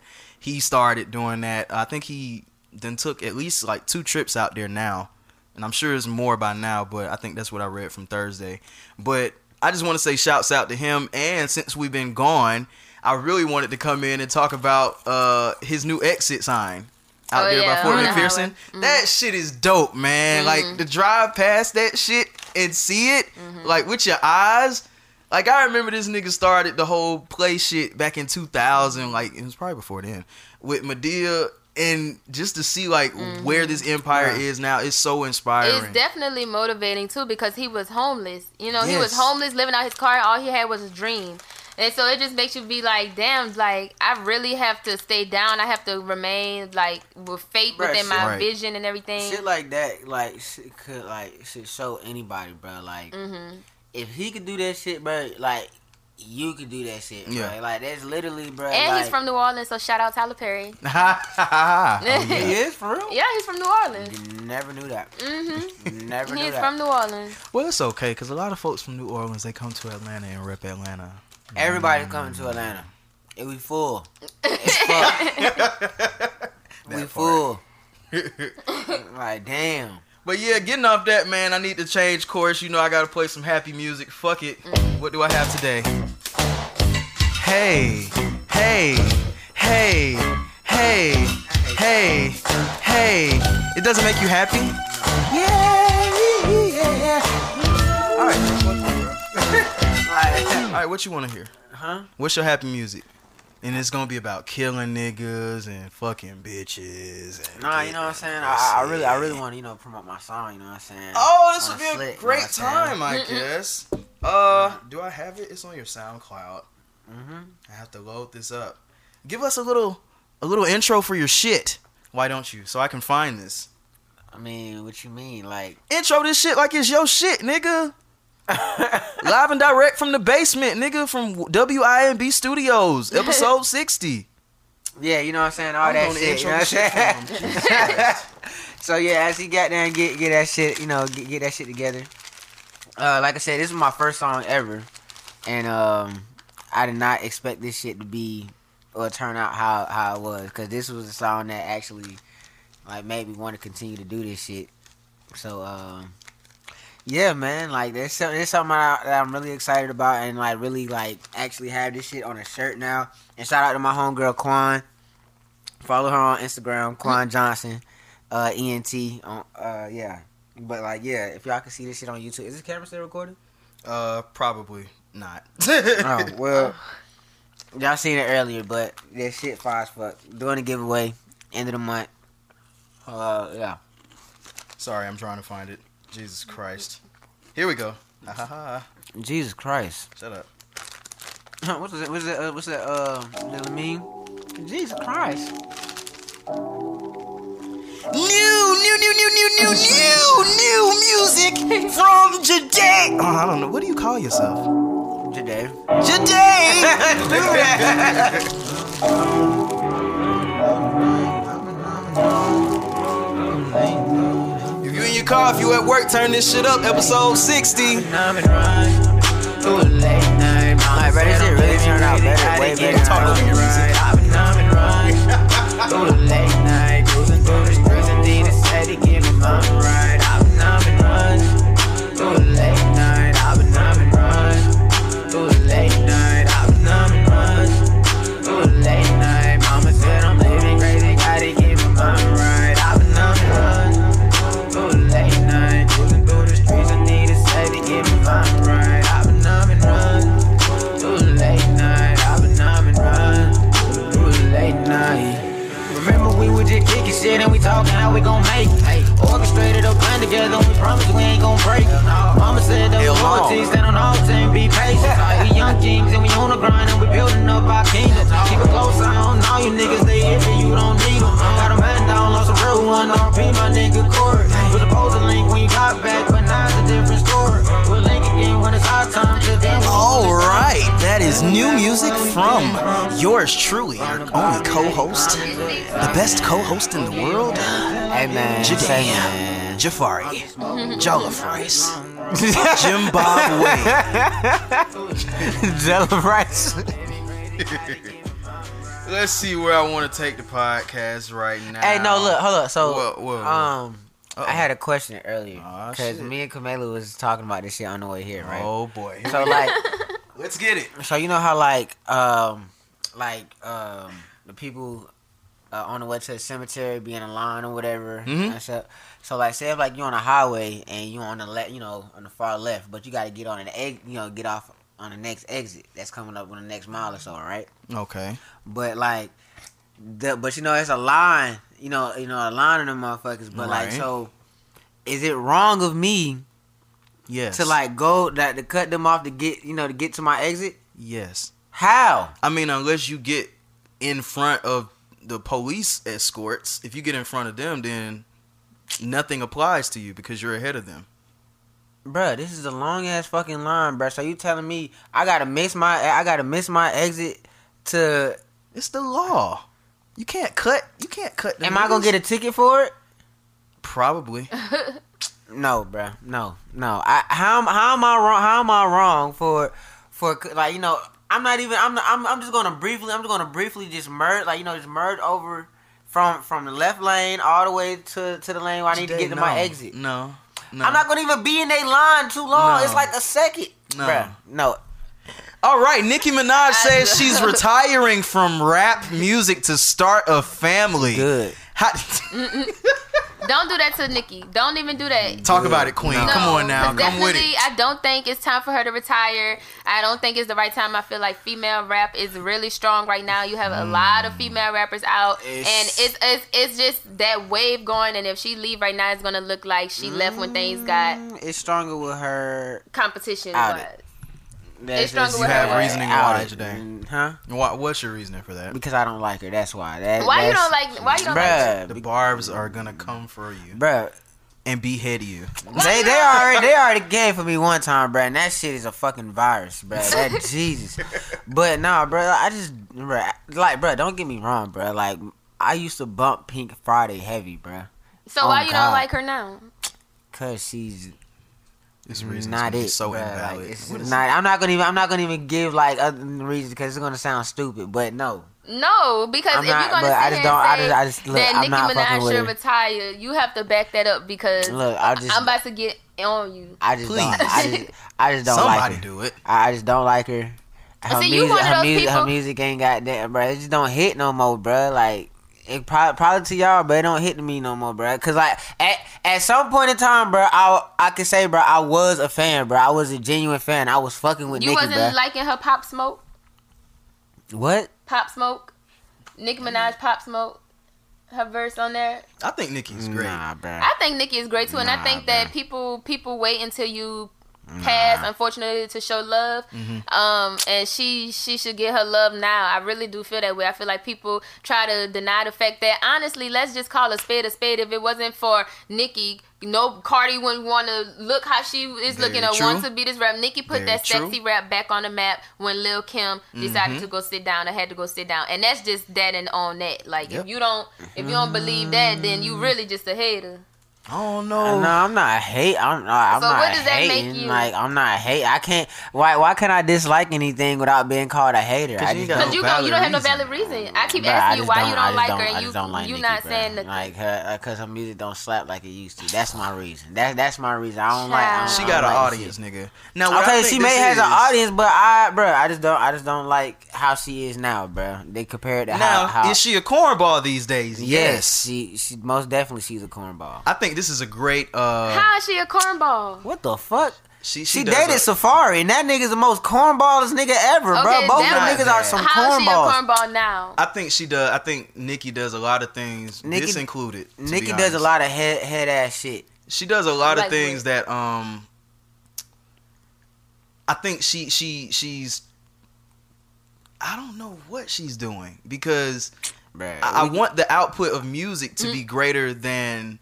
He started doing that. I think he then took at least like two trips out there now. And I'm sure there's more by now, but I think that's what I read from Thursday. But I just want to say shouts out to him and since we've been gone, I really wanted to come in and talk about uh his new exit sign out Oh, there yeah, by Fort McPherson. Mhm. That shit is dope, man. Like to drive past that shit and see it, like with your eyes. Like I remember this nigga started the whole play shit back in 2000. Like it was probably before then with Madea, and just to see like where this empire Right. is now is so inspiring. It's definitely motivating too because he was homeless. You know, he was homeless, living out his car. All he had was a dream. And so it just makes you be like, damn, like I really have to stay down. I have to remain like with faith Bruh, within shit- my Right. vision and everything. Shit like that, like shit could like should show anybody, bro. Like hmm if he could do that shit, bro, like you could do that shit, bro. Yeah. Like that's literally, bro. and like, he's from New Orleans, so shout out Tyler Perry. Ha ha ha. He is for real. Yeah, he's from New Orleans. Never knew that. hmm Never knew that. He's that. from New Orleans. Well, it's okay because a lot of folks from New Orleans they come to Atlanta and rep Atlanta. Everybody's coming to Atlanta. It we full. *laughs* *laughs* It's full. we full. *laughs* like damn. But yeah, getting off that, man, I need to change course. You know, I gotta play some happy music. Fuck it. Mm. What do I have today? Hey, hey, hey, hey, hey, hey. It doesn't make you happy? Yeah, yeah. All right. *laughs* All right, what you want to hear? Huh? What's your happy music? And it's gonna be about killing niggas and fucking bitches. And Nah, you know what I'm saying. I, I really, I really want to, you know, promote my song. You know what I'm saying. Oh, this would be a slick, you know great time, I guess. Uh, do I have it? It's on your SoundCloud. Mhm. I have to load this up. Give us a little, a little intro for your shit. Why don't you? So I can find this. I mean, what you mean, like? Intro this shit like it's your shit, nigga. *laughs* Live and direct from the basement, nigga, from WINB Studios, episode 60. Yeah, you know what I'm saying. All I'm that shit. You know what I'm shit saying. for 'em. Jesus Christ. so yeah, as he got there and get get that shit, you know, get, get that shit together. Uh, like I said, this is my first song ever, and um, I did not expect this shit to be or turn out how how it was, because this was a song that actually like made me want to continue to do this shit. So um, yeah, man, like there's something, there's something I, that I'm really excited about, and like really like actually have this shit on a shirt now. And shout out to my homegirl Quan. Follow her on Instagram, Quan Johnson, uh, ENT. On uh, yeah, but like yeah, if y'all can see this shit on YouTube, is this camera still recording? Uh, probably not. oh *laughs* well, y'all seen it earlier, but that shit fire as fuck. Doing a giveaway, end of the month. Uh, yeah. Sorry, I'm trying to find it. Jesus Christ. Here we go. Ha ha ha. Jesus Christ. Shut up. what's that? What's that? Uh, what's that? Uh, that mean? Jesus Christ. New, new, new, new, new, new, new, new music from Jade. Oh, I don't know. What do you call yourself? Today. Jade. *laughs* *laughs* car, if you at work, turn this shit up. Episode 60. Alright, bro, this shit really turned out better, way better. Talk over your music. Remember yours truly, our only co-host, the best co-host in the world, Hey man, say man. Jadam Jafari, *laughs* Jollof Rice, *laughs* Zimbabwe. Jollof rice. Let's see where I want to take the podcast right now. Hey, no, look, hold up. So, What- what- what? um, Uh-oh. I had a question earlier because shit. me and Kamela was talking about this shit on the way here, right? Oh boy, So like, *laughs* let's get it. so you know how like, um, like um, the people uh, on the way to the cemetery being in a line or whatever. Mhm. And so, so like, say if like you're on a highway and you're on the left, you know, on the far left, but you got to get on an egg, you know, get off on the next exit that's coming up on the next mile or so, right? Okay. But like, the but you know, it's a line. You know, you know, a line of them motherfuckers. But like, so is it wrong of me Yes. to like go that to cut them off to get you know to get to my exit? Yes. How? I mean, unless you get in front of the police escorts, if you get in front of them, then nothing applies to you because you're ahead of them. Bruh, this is a long ass fucking line, bruh. So you telling me I gotta miss my I gotta miss my exit to It's the law. You can't cut. You can't cut. Am I gonna get a ticket for it? Probably. *laughs* No, bruh. No, no. I how am how am I wrong? How am I wrong for for like you know? I'm not even. I'm. Not, I'm. I'm just gonna briefly. I'm just gonna briefly just merge. Like you know, just merge over from from the left lane all the way to to the lane where I need to get to my exit. No. No. I'm not gonna even be in a line too long. No. It's like a second. No. Bruh, no. All right, Nicki Minaj says she's retiring from rap music to start a family. Good. How, Don't do that to Nicki. Don't even do that. talk about it, Queen. No. Come on now. come with it. I don't think it's time for her to retire. I don't think it's the right time. I feel like female rap is really strong right now. You have a lot of female rappers out, It's- and it's, it's it's just that wave going. And if she leave right now, it's gonna look like she left when things got Mm, It's stronger with her. competition. Out it. That's stronger just- with You have her. reasoning out why it. today. Mm, Huh? What, what's your reasoning for that? Because I don't like her. That's why. That, Why you don't like? Why you don't like? Bruh, The barbs are gonna come for you bruh. And behead you. They they already they already gave for me one time, bruh, and that shit is a fucking virus, bruh. That *laughs* Jesus. But nah, bro. I just bruh, like bro. don't get me wrong, bro. Like I used to bump Pink Friday heavy, bro. So Oh, why you God. don't like her now? Cause she's This reason not it. so bruh. invalid. Like, it's What is not, I'm not gonna even. I'm not gonna even give like other reasons because it's gonna sound stupid. But no, No, because I'm if not- you're gonna sit I here just and don't- I say just- I just- look, that I'm Nicki not Minaj with should retire, you have to back that up because look, I just, I'm about to get on you. I just don't. I just, I just don't Somebody like her. do it. I, I just don't like her. Her See, music, one her those music, her music ain't got that, bro. It just don't hit no more, bro. Like it probably, probably to y'all, but it don't hit to me no more, bro. Cause like at at some point in time, bro, I I can say, bro, I was a fan, bro. I was a genuine fan. I was fucking with You Nicki, wasn't bro. liking her pop smoke, what? pop smoke, Nicki Minaj pop smoke, her verse on there. I think Nicki's great. Nah, bro. I think Nicki is great too, and I Nah, think that people people wait until you pass, unfortunately, to show love. Mm-hmm. Um, and she she should get her love now. I really do feel that way. I feel like people try to deny the fact that honestly, let's just call a spade a spade. If it wasn't for Nicki. No, Cardi wouldn't want to look how she is Very looking or true. want to be this rap. Nicki put Very that true. sexy rap back on the map when Lil Kim decided Mm-hmm. to go sit down. I had to go sit down, and that's just that and on that. Like Yep. if you don't if you don't believe that, then you really just a hater. I don't know. No. I'm not hate. I'm not. I'm So not what does that make hating. you? Like I'm not hate. I can't. Why? Why can't I dislike anything without being called a hater? 'Cause I you just got don't. Because you no don't, you don't have no valid valid reason. I keep Bruh, I asking you just why don't- you don't like don't- her, and you don't like you Nicki, not bruh. saying nothing. Like her, uh, because her music don't slap like it used to. That's my reason. That that's my reason. I don't like. I don't, She got an like audience, shit. nigga. Now, what I Okay, think she may has an audience, but I, bro, I just don't. I just don't like how she is now, bro. They compare it to Now, how. how is she a cornball these days? yes, she she most definitely she's a cornball. I think this is a great. uh How is she a cornball? What the fuck? She She, does dated a- Safaree, and that nigga's the most cornballest nigga ever, bro. Okay, Both of them niggas are some How is she a cornball now? I think she does. I think Nicki does a lot of things. Nicki- this included. to Nicki be does a lot of head head ass shit. She does a lot of things what? that um. I think she she she's. I don't know what she's doing because Bruh, I, I we- want the output of music to Mm. be greater than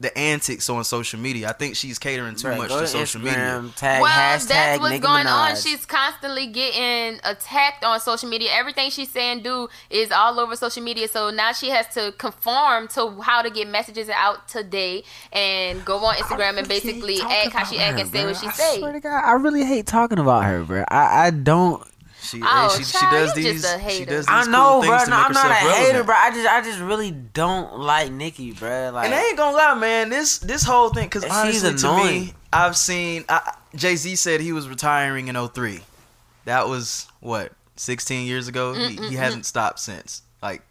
the antics on social media. I think she's catering too bruh, much go to social media. Instagram, Tag, well, hashtag that's what's Nicki going on. She's constantly getting attacked on social media. Everything she's saying do is all over social media. So now she has to conform to how to get messages out today and go on Instagram and basically act how she act and say what she I say. swear to God, I really hate talking about her, bro. I, I don't. She, Oh, hey, she, she does you these. just a She does these I know, cool bro. things to No, make I'm not a herself hater, bro. I just, I just really don't like Nicki, bro. Like, And I ain't gonna lie, man. This this whole thing, because She's honestly, to me, I've seen Jay Z said he was retiring in 03. That was what 16 years ago. He, he hasn't stopped since. Like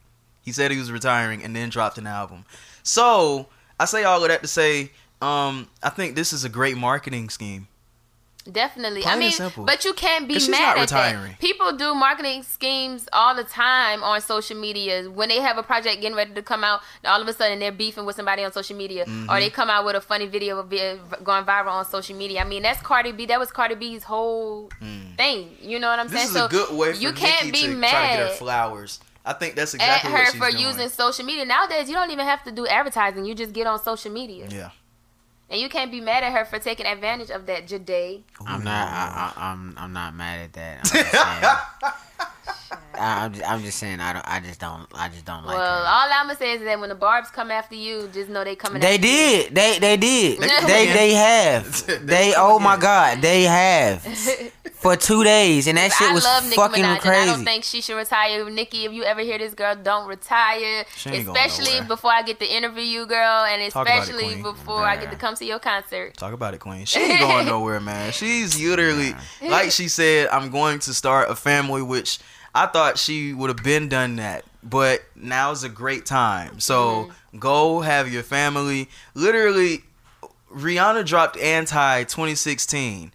he said he was retiring and then dropped an album. So I say all of that to say, um, I think this is a great marketing scheme. Definitely. Plain I mean, but you can't be mad not at retiring. that. People do marketing schemes all the time on social media. When they have a project getting ready to come out, all of a sudden they're beefing with somebody on social media, Mm-hmm. or they come out with a funny video of going viral on social media. I mean, that's Cardi B. That was Cardi B's whole thing. You know what I'm Mm. This saying? is so a good way for you can't be to mad try to get her flowers. I think that's exactly what she's doing. at her for doing. using social media. Nowadays, you don't even have to do advertising. You just get on social media, Yeah. And you can't be mad at her for taking advantage of that Jade. I'm not. I, I, I'm. I'm not mad at that. I'm just *laughs* saying. I, I'm, just, I'm just saying. I don't. I just don't. I just don't like well, her. all I'm gonna say is that when the Barbs come after you, just know they coming. They after you. did. They they did. They *laughs* *laughs* They they, have. They They oh my god. They have for two days, and that shit I was love Nicki fucking Minaj, crazy. and I don't think she should retire. Nicki, if you ever hear this girl, don't retire. She ain't going Especially before I get to interview you, girl, and Talk about it, especially Queen. before I get to come to your concert. Talk about it, Queen. She ain't going *laughs* nowhere, man. She's literally, like she said, I'm going to start a family, which I thought she would have been done that. But now's a great time. So mm-hmm. go have your family. Literally, Rihanna dropped Anti 2016.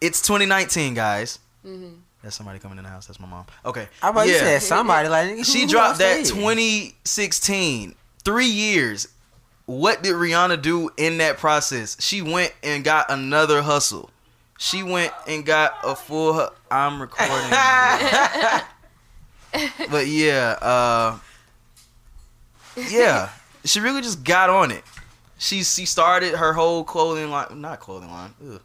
It's 2019, guys. That's somebody coming in the house. That's my mom. Okay. I about you said somebody like She who- who dropped that 2016. Three years. What did Rihanna do in that process? She went and got another hustle. She went and got a full. hu- I'm recording. *laughs* but yeah, uh, yeah, she really just got on it. She she started her whole clothing line, not clothing line, ugh.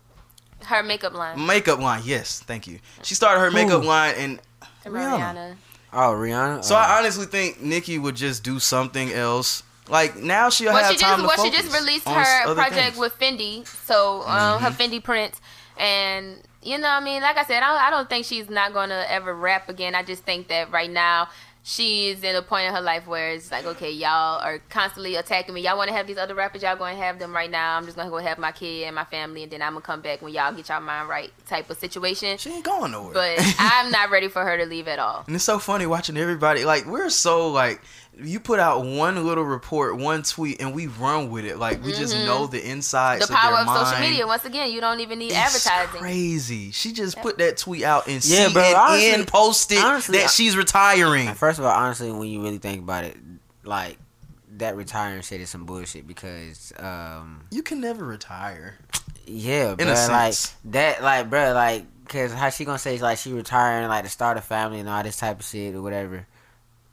Her makeup line. makeup line. Yes, thank you. She started her makeup line, and Rihanna. Rihanna. Oh Rihanna. So Oh. I honestly think Nicki would just do something else Like now she'll well, have she time just to well, she just released her project things. with Fendi, so um, her Mm-hmm. Fendi prints, and you know, what I mean, like I said, I don't, I don't think she's not gonna ever rap again. I just think that right now she's in a point in her life where it's like, okay, y'all are constantly attacking me. Y'all want to have these other rappers, y'all going to have them right now. I'm just gonna go have my kid and my family, and then I'm gonna come back when y'all get y'all mind right, type of situation. She ain't going nowhere. But *laughs* I'm not ready for her to leave at all. And it's so funny watching everybody. Like we're so like you put out one little report, one tweet, and we run with it. Like we just know the insides. Mm-hmm. The power of, of their social mind. media. Once again, you don't even need It's advertising. crazy. She just put that tweet out and Yeah, CNN bro, honestly- posted honestly, that she's retiring. First of all, honestly, when you really think about it, like that retiring shit is some bullshit because, um, You can never retire. yeah, In bro, a like sense. that, like, bro, like, cause how she gonna say like she retiring, like to start a family and all this type of shit or whatever.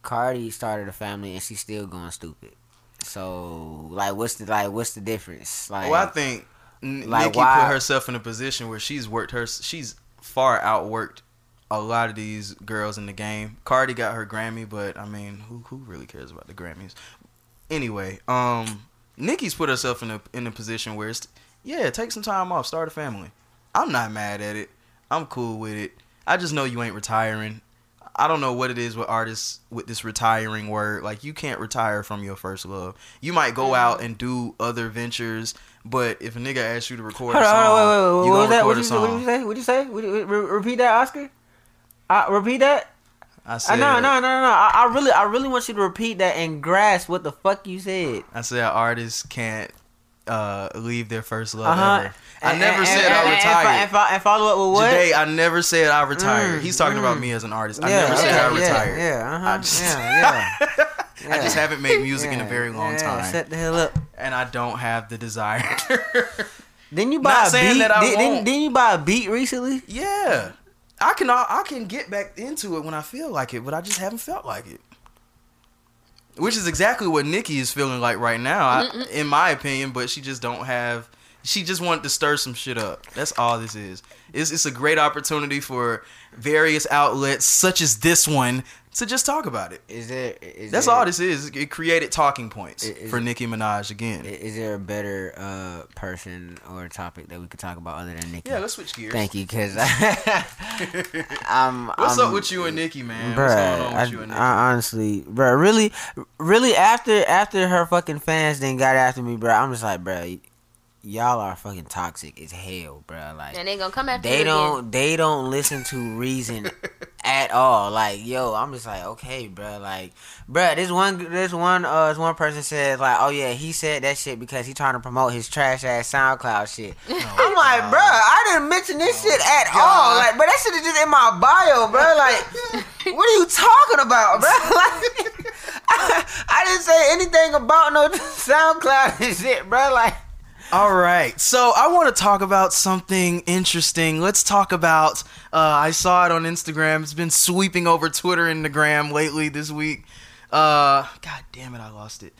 Cardi started a family and she's still going stupid. So, like, what's the like, what's the difference? Like, well, I think like, Nicki why- put herself in a position where she's worked her. She's far outworked a lot of these girls in the game. Cardi got her Grammy, but I mean, who who really cares about the Grammys? Anyway, um, Nicki's put herself in a in a position where it's yeah, take some time off, start a family. I'm not mad at it. I'm cool with it. I just know you ain't retiring. I don't know what it is with artists with this retiring word. Like you can't retire from your first love. You might go out and do other ventures, but if a nigga asks you to record a song, you gonna record What a you, say? what you say? What you say? What you- re- repeat that, Oscar. Uh, repeat that. I Uh, said, no, no, no, no, no. I, I really, I really want you to repeat that and grasp what the fuck you said. I said artists can't uh, leave their first love Uh huh. ever. I never said I retired. And, and follow up with what? Today, I never said I retired. Mm, He's talking about mm. me as an artist. I Yeah, never said I yeah, retired. Yeah, uh *laughs* I just- Yeah, yeah. I just haven't made music in a very long yeah, time, Shut the hell up. and I don't have the desire. *laughs* Didn't you buy Not a beat? that I Did, didn't, didn't you buy a beat recently? yeah, I can. I can get back into it when I feel like it, but I just haven't felt like it. Which is exactly what Nicki is feeling like right now, I, in my opinion. But she just don't have. She just wanted to stir some shit up. That's all this is. It's, it's a great opportunity for various outlets, such as this one, to just talk about it. Is there? Is That's there, all this is. It created talking points Is- for Nicki Minaj again. Is there a better uh, person or topic that we could talk about other than Nicki? yeah, let's switch gears. Thank you, because *laughs* *laughs* I'm. What's I'm, up with you and Nicki, man? Bruh, What's going on I, with you and Nicki? I honestly, bro, really, really after after her fucking fans then got after me, bro, I'm just like, bro, y'all are fucking toxic as hell, bro. Like And they gonna come after they you don't again. they don't listen to reason at all. Like, yo, I'm just like, okay, bro. Like, bro, this one this one uh this one person says like, oh yeah, he said that shit because he trying to promote his trash ass SoundCloud shit. *laughs* I'm like, bro, I didn't mention this shit at all. Like, but that shit is just in my bio, bro. *laughs* Like, what are you talking about, bro? *laughs* Like, I, I didn't say anything about no SoundCloud and shit, bro. Like. All right, so I want to talk about something interesting. Let's talk about. Uh, I saw it on Instagram. It's been sweeping over Twitter and the gram lately this week. Uh, God damn it, I lost it.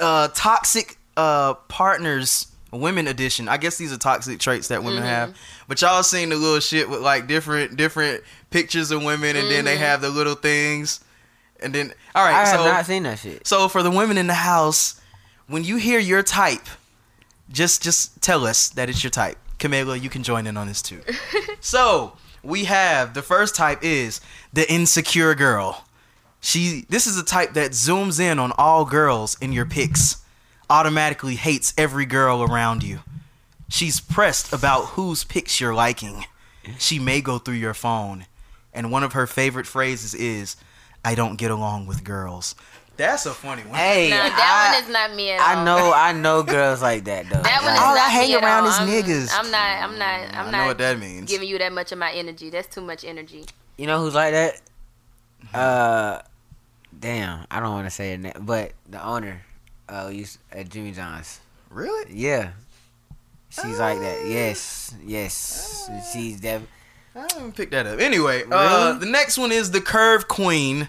Uh, toxic uh, partners, women edition. I guess these are toxic traits that women have. But y'all seen the little shit with like different different pictures of women, and then they have the little things. And then, all right, so I have not seen that shit. so for the women in the house, when you hear your type, just just tell us that it's your type. Camila, you can join in on this too. *laughs* so we have the first type is the insecure girl. She this is a type that zooms in on all girls in your pics, automatically hates every girl around you. She's pressed about whose pics you're liking. She may go through your phone, and one of her favorite phrases is, "I don't get along with girls." That's a funny one. Hey, Nah, I, that one is not me at all. I know, I know girls like that though. That one is All I not hang me around all. is I'm, niggas. I'm not. I'm not. I'm I know not what that means. giving you that much of my energy. That's too much energy. You know who's like that? Uh, damn, I don't want to say it, na- but the owner, uh, used at Jimmy John's. Really? Yeah, she's like that. Yes, yes, she's def- I didn't pick that up. Anyway, uh, the next one is the Curve Queen.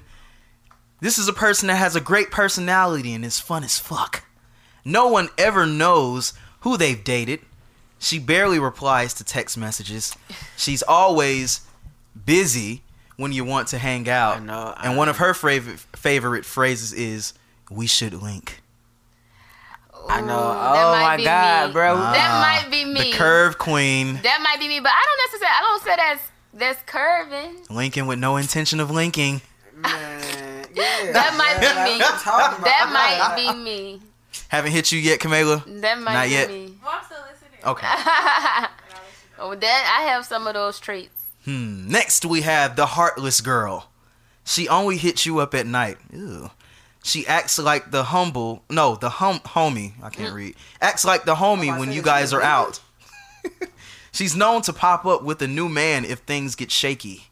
This is a person that has a great personality and is fun as fuck. No one ever knows who they've dated. She barely replies to text messages. She's always busy when you want to hang out. I know, And I- one of her favorite favorite phrases is "We should link." I know. Ooh, Oh that might my be god, me. bro. That might be me. The curve queen. That might be me, but I don't necessarily. I don't say that's that's curving. Linking with no intention of linking. Man, yeah. That might be me. What I'm talking about. That might be me. Haven't hit you yet, Kamela? That might Not be yet. me. Well, I'm still listening. Okay. *laughs* oh, that I have some of those traits. Hmm. Next, we have the heartless girl. She only hits you up at night. Ew. She acts like the humble, no, the hum homie. I can't read. Acts like the homie I when you guys are out. *laughs* She's known to pop up with a new man if things get shaky.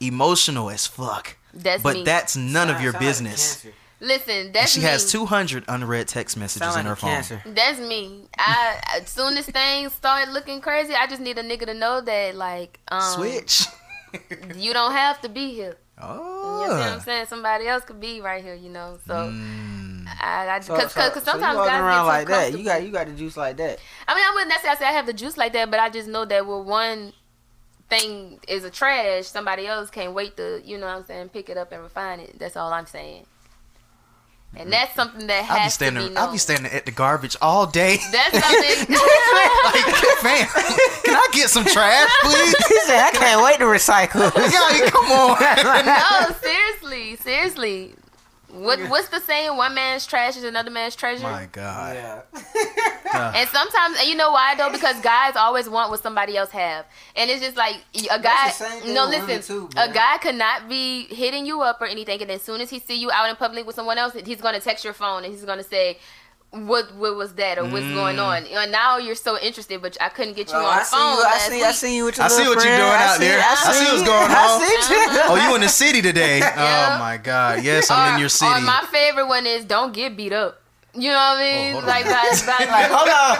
Emotional as fuck. That's but me. that's none of your sound like business. cancer. Listen, And that's she me. has 200 unread text messages Sound in her like phone. cancer. That's me. I as soon as things start looking crazy, I just need a nigga to know that like um Switch. *laughs* you don't have to be here. Oh, you know what I'm Oh. saying? Somebody else could be right here, you know. So Mm. I, I So, cause, so, cause, 'cause so sometimes you walking guys around get too like that. You got you got the juice like that. I mean, I wouldn't necessarily say I have the juice like that, but I just know that when one thing is a trash, somebody else can't wait to, you know what I'm saying, pick it up and refine it. That's all I'm saying. And that's mm-hmm. something that I'll be has to be standing. known. I'll be standing at the garbage all day. That's *laughs* something. like, fam, can I get some trash, *laughs* please? He said, "I can't wait to recycle." *laughs* Yeah, come on. no, seriously, seriously. What what's the saying? One man's trash is another man's treasure. My God. yeah. *laughs* And sometimes, and you know why though? Because guys always want what somebody else have, and it's just like a guy. the same thing No, listen, too, a guy could not be hitting you up or anything, and as soon as he see you out in public with someone else, he's gonna text your phone and he's gonna say. What what was that or what's going mm. on? And now you're so interested, but I couldn't get you oh, Well, on I the see phone you. I see. week. I see you with your I see little what you're doing I out see- there. I I see see what's you. going I on. see you. Uh-huh. Oh, you in the city today? *laughs* Yeah. Oh my God. Yes, I'm in your city. Or my favorite one is don't get beat up. You know what I mean? Oh, like, by, by, *laughs* Like, hold on.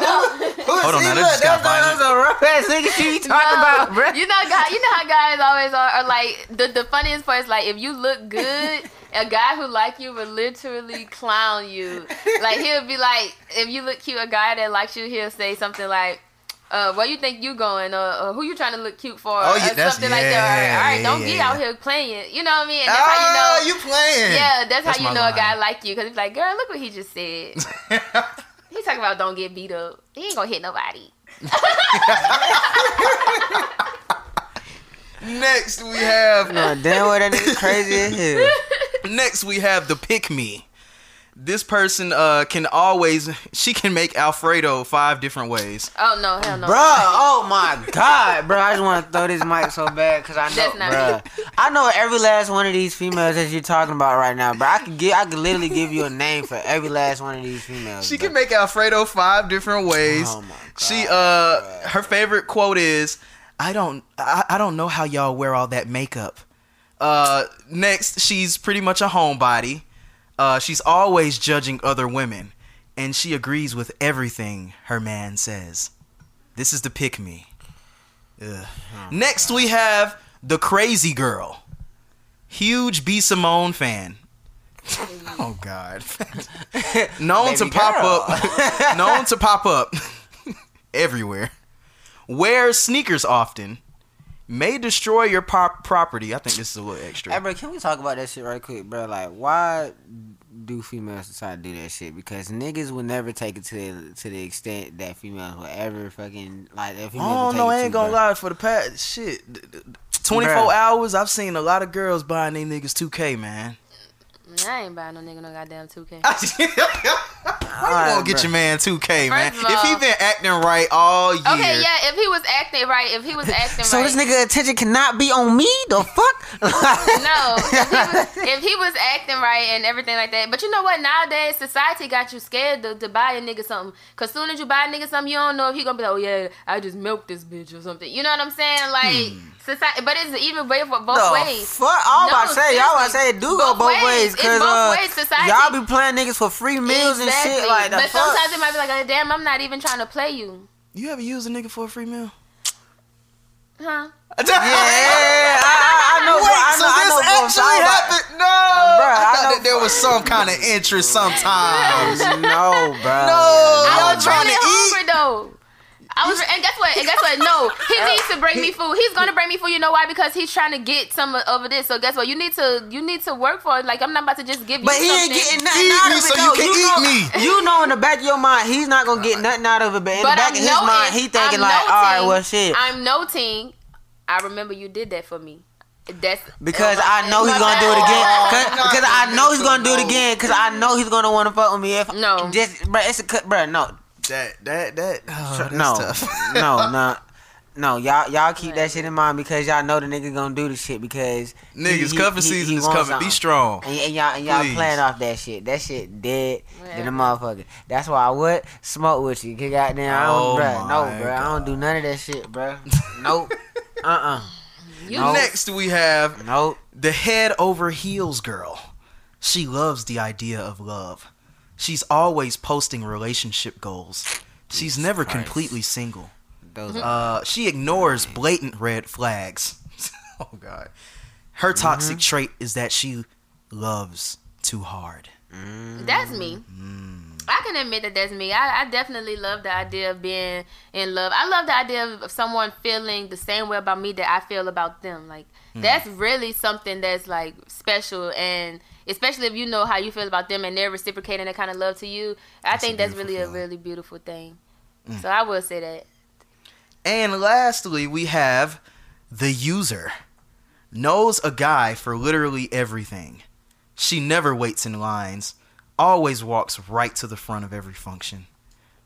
*laughs* Hold on, See, now, that look, just got that's- that's a rough ass nigga shit you talking No, about, bro. You know, guy, you know how guys always are, are like the the funniest part is like if you look good, a guy who like you will literally clown you. Like he'll be like, if you look cute, a guy that likes you, he'll say something like. Uh, where you think you going? Or, or who you trying to look cute for? Oh, yeah, or that's- something like that. Or, yeah, All right, yeah, don't yeah, get out here playing. You know what I mean? And that's how you ah, know. Oh, you playing? Yeah, that's, That's how you know a guy like you because he's like, girl, look what he just said. *laughs* he talking about don't get beat up. He ain't gonna hit nobody. *laughs* Next we have No, damn what that nigga crazy as hell. *laughs* next we have the pick me. This person uh can always she can make Alfredo five different ways. Oh no, hell no. Bruh, oh my god, bro! I just want to throw this mic so bad because I know, That's not bruh. I know every last one of these females that you're talking about right now, bro. I could get, I could literally give you a name for every last one of these females. She bruh. can make Alfredo five different ways. Oh my god. She uh her favorite quote is I don't I, I don't know how y'all wear all that makeup. Uh next she's pretty much a homebody. Uh she's always judging other women and she agrees with everything her man says. This is the pick me. Ugh. Next we have the crazy girl. Huge B Simone fan. *laughs* oh god. *laughs* known to Baby pop girl. up *laughs* known to pop up everywhere. Wears sneakers often. May destroy your pop property. I think this is a little extra. Hey, extra. bro, can we talk about that shit right quick, bro? Like, why do females decide to do that shit? Because niggas will never take it to the, to the extent that females will ever fucking like. That females Oh would take no, it I to, ain't gonna bro. lie. For the past shit, twenty four hours, I've seen a lot of girls buying these niggas two K, man. I ain't buying no nigga no goddamn 2K. *laughs* *laughs* Why you gonna right, get your man two K, man? First of If he been acting right all year, Okay, yeah, if he was acting right, if he was *laughs* acting So right. So this nigga attention cannot be on me? The fuck? *laughs* no, if he, was, *laughs* if he was acting right and everything like that. But you know what? Nowadays, society got you scared to, to buy a nigga something. Cause soon as you buy a nigga something, you don't know if he gonna be like, oh yeah, I just milked this bitch or something. You know what I'm saying? Like hmm. Society, but it's even way for both the ways. fuck? I was No, about to say, y'all about to say it do go Both both ways. ways. Cause both uh, ways. Society- y'all be playing niggas for free meals and shit like the but fuck. sometimes it might be like, oh, damn, I'm not even trying to play you, you ever use a nigga for a free meal? huh? *laughs* yeah, I, I, I know. Wait, I so know. I know. this actually fact- happened? No, Bruh, I I thought that there was some kind of interest sometimes. *laughs* No, bro. No, I y'all was trying really to eat? Hungry though. I was, and guess what? what? And guess what? No, he *laughs* needs to bring me food. He's gonna bring me food. You know why? Because he's trying to get some of of this. So guess what? You need to you need to work for it. Like I'm not about to just give you. But he something. ain't getting nothing Eat out me of it. so you can know, eat me. You know, in the back of your mind, he's not gonna get nothing out of it. But in But the back I'm of his noting, mind, he thinking I'm like, noting, all right, well, shit. I'm noting. I remember you did that for me. That's Because I know he's gonna do it again. Cause, Oh, cause I know he's gonna do it again. Cause I know he's gonna want to fuck with me. If No. just, bro, it's a cut, bro. No, That that that. Oh, that's no, tough. *laughs* no, no, no. Y'all, y'all keep that shit in mind because y'all know the nigga gonna do the shit because Niggas, he- cuffing he- season he is coming. something. Be strong. And, and y'all, and y'all Please. playing off that shit. That shit dead than a motherfucker. That's why I would smoke with you. Cause goddamn, I Oh don't, bruh, no, my bro. I don't do none of that shit, bro. *laughs* Nope. uh, uh You No. Next we have Nope. the head over heels girl. She loves the idea of love. She's always posting relationship goals. She's never Christ. completely single. Those mm-hmm. Uh, she ignores blatant red flags. *laughs* oh God. Her mm-hmm. toxic trait is that she loves too hard. Mm. That's me. Mm. I can admit that that's me. I, I definitely love the idea of being in love. I love the idea of someone feeling the same way about me that I feel about them. Like hmm. that's really something that's like special and especially if you know how you feel about them and they're reciprocating that kind of love to you. I a think that's really a really beautiful thing. Mm. So I will say that. And lastly, we have the user. Knows a guy for literally everything. She never waits in lines. Always walks right to the front of every function.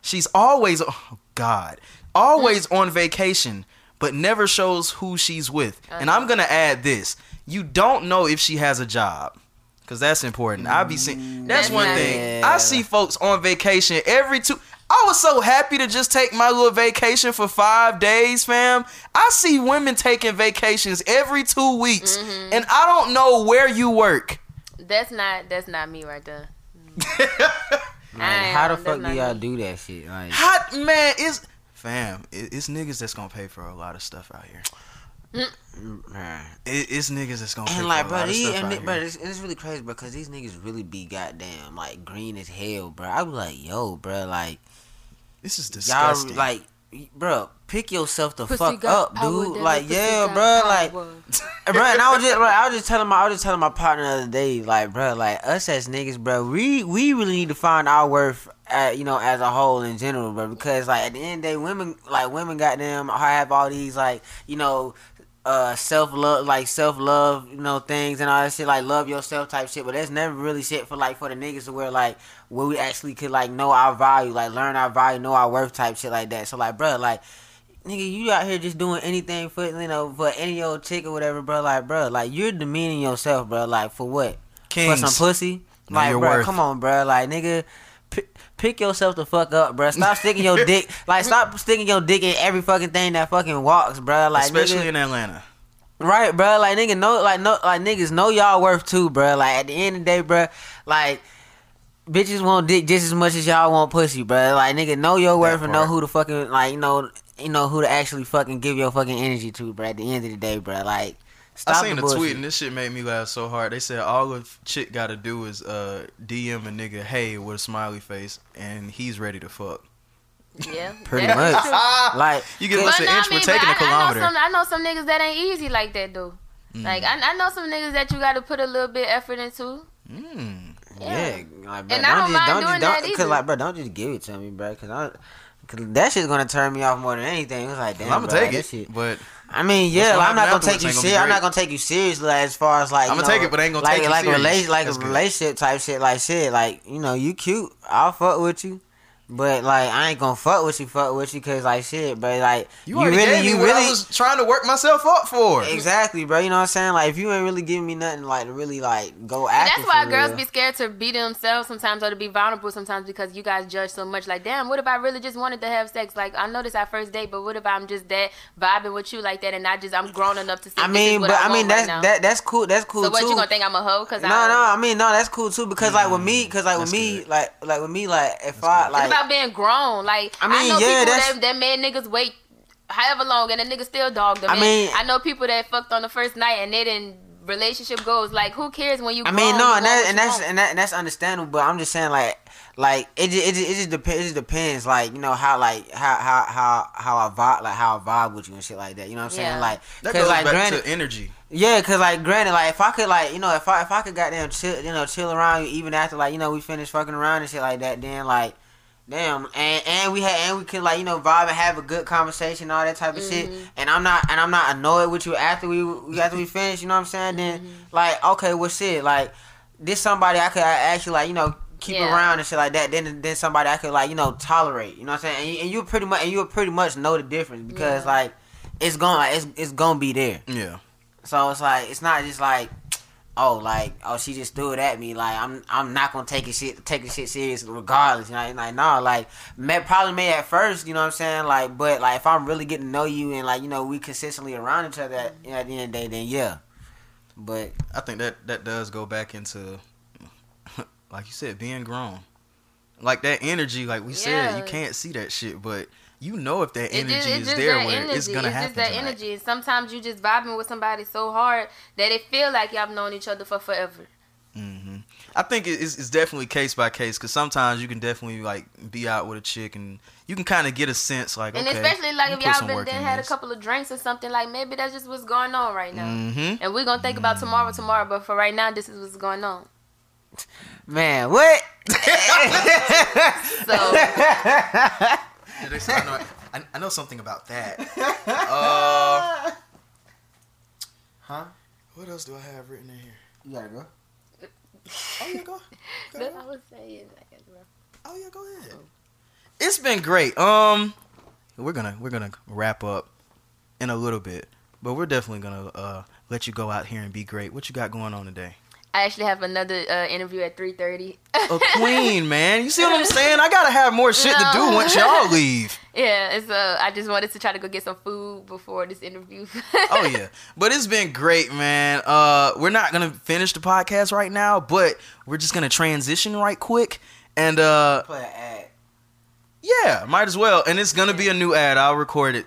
She's always, oh God, always *laughs* on vacation, but never shows who she's with. And I'm uh-huh. going to add this you don't know if she has a job. Cause that's important. I be seeing. That's That's one not- thing. I see folks on vacation every two. I was so happy to just take my little vacation for five days, fam. I see women taking vacations every two weeks, Mm-hmm. and I don't know where you work. That's not that's not me right there. *laughs* Like, how the fuck do y'all me. do that shit? Like, Hot man is fam. it- It's niggas that's gonna pay for a lot of stuff out here. Man. It- It's niggas that's gonna pay And for like, a bro, lot of these, stuff and out it, bro, it's, it's really crazy, bro, because these niggas really be goddamn like green as hell, bro. I be like, yo, bro, like This is y'all, disgusting. like, bro, pick yourself the Pussy fuck got up, dude. Like, the yeah, bro, like, *laughs* bro. And I was just, bro, I was just telling my, I was just telling my partner the other day, like, bro, like us as niggas, bro, we we really need to find our worth, uh, you know, as a whole in general, bro, because like at the end of the day, women, like women, goddamn, have all these like, you know. Uh, self love, like self love, you know, things and all that shit, like love yourself type shit. But that's never really shit for like for the niggas to where like where we actually could like know our value, like learn our value, know our worth type shit like that. So like, bro, like nigga, you out here just doing anything for you know for any old chick or whatever, bro. Like, bro, like you're demeaning yourself, bro. Like for what? Kings. For some pussy? Like, bro, worth. come on, bro. Like, nigga. Pick yourself the fuck up, bro. Stop *laughs* sticking your dick. Like, stop sticking your dick in every fucking thing that fucking walks, bro. Like, especially nigga, in Atlanta. Right, bro. Like nigga know like no like niggas know y'all worth too, bro. Like at the end of the day, bro, like bitches want dick just as much as y'all want pussy, bro. Like nigga know your worth and know who to fucking like you know you know who to actually fucking give your fucking energy to, bro. At the end of the day, bro. Like stop I seen a tweet and this shit made me laugh so hard. They said all a chick got to do is uh, DM a nigga hey with a smiley face and he's ready to fuck. Yeah, *laughs* Pretty that's much. *laughs* like You give cause- us an no, inch I mean, for but taking I, a kilometer. I know some. I know some niggas that ain't easy like that though. Mm. Like I, I know some niggas that you got to put a little bit effort into. Mm. yeah, like, bro, And I don't just, mind don't doing just, that don't, cause either. like, bro, don't just give it to me, bro, cause I. Cause that shit's gonna turn me off more than anything. It's like, damn, I'm gonna bro, take it, shit. but I mean, yeah, gonna like, I'm not gonna take you gonna serious. I'm not gonna take you seriously as far as like. I'ma you take it, but I ain't gonna like, take you like A serious. rela- like That's a good. relationship type shit, like shit, like you know, you cute. I'll fuck with you, but like I ain't gonna fuck with you, fuck with you, cause like shit, but like you, already gave me what I was trying to work myself up for. exactly, bro. You know what I'm saying? Like if you ain't really giving me nothing, like to really like go And after. that's why for girls real. be scared to be themselves sometimes or to be vulnerable sometimes because you guys judge so much. Like, damn, what if I really just wanted to have sex? Like, I know this our first date, but what if I'm just that vibing with you like that and I just I'm grown enough to say I this mean, is what but I, I mean that's right that that's cool. That's cool so what too. you gonna think I'm a hoe? Cause no, I, no, I mean no, that's cool too because like with me, mm, because like with me, good. like like with me, like if I It's like about being grown. Like I I, mean, know yeah, people that's- that, that made niggas wait however long and the nigga still dogged them. I mean- I know people that fucked on the first night and they didn't relationship goes. Like, who cares when you? I mean, grown, no, and want that, and that's and, that, and that's understandable. But I'm just saying, like, like it just, it just, it just depends. It just depends, like you know how like how how how how I vibe like how I vibe with you and shit like that. You know what I'm saying? Yeah. Like, That cause goes like back granted, to energy. yeah, cause like granted, like if I could like you know if I if I could goddamn chill you know chill around you even after like you know we finished fucking around and shit like that, then like. Damn, and and we had and we could like you know vibe and have a good conversation, and all that type of shit. Mm-hmm. And I'm not and I'm not annoyed with you after we after we finish. You know what I'm saying? Then mm-hmm. like okay, well shit, like this somebody I could actually like you know keep Yeah. around and shit like that. Then then somebody I could like you know tolerate. You know what I'm saying? And you, and you pretty much and you pretty much know the difference because Yeah. like it's gonna like, it's it's gonna be there. Yeah. So it's like it's not just like oh like oh she just threw it at me like I'm I'm not gonna take it shit take the shit serious regardless. You know like no like may, probably may at first you know what I'm saying like but like if I'm really getting to know you and like you know we consistently around each other at, you know, at the end of the day then yeah. But I think that that does go back into, *laughs* like you said, being grown. Like that energy, like we said, you can't see that shit, but you know if that It energy just, is there, that where energy. it's gonna it's happen. just that tonight. energy. Sometimes you just vibing with somebody so hard that it feel like y'all known each other for forever. hmm I think it's, it's definitely case by case because sometimes you can definitely like be out with a chick and you can kind of get a sense like And okay, especially like if y'all been then in had a couple of drinks or something, like maybe that's just what's going on right now. Mhm. And we're gonna think about tomorrow tomorrow, but for right now this is what's going on. man, what? *laughs* So *laughs* Yeah, they say, I, know, *laughs* I, I know something about that. *laughs* Uh, Huh? what else do I have written in here? You gotta go. Oh yeah, go. *laughs* go, that's what I was saying. I guess, bro. Oh yeah, go ahead. It's been great. Um, we're gonna we're gonna wrap up in a little bit, but we're definitely gonna uh let you go out here and be great. What you got going on today? I actually have another uh, interview at three thirty. A *laughs* queen, man. You see what I'm saying? I gotta have more shit to do once y'all leave. *laughs* Yeah, it's uh I just wanted to try to go get some food before this interview. *laughs* Oh yeah, but it's been great, man. Uh, we're not gonna finish the podcast right now, but we're just gonna transition right quick, and uh, Play an ad. yeah, might as well. And it's gonna be a new ad. I'll record it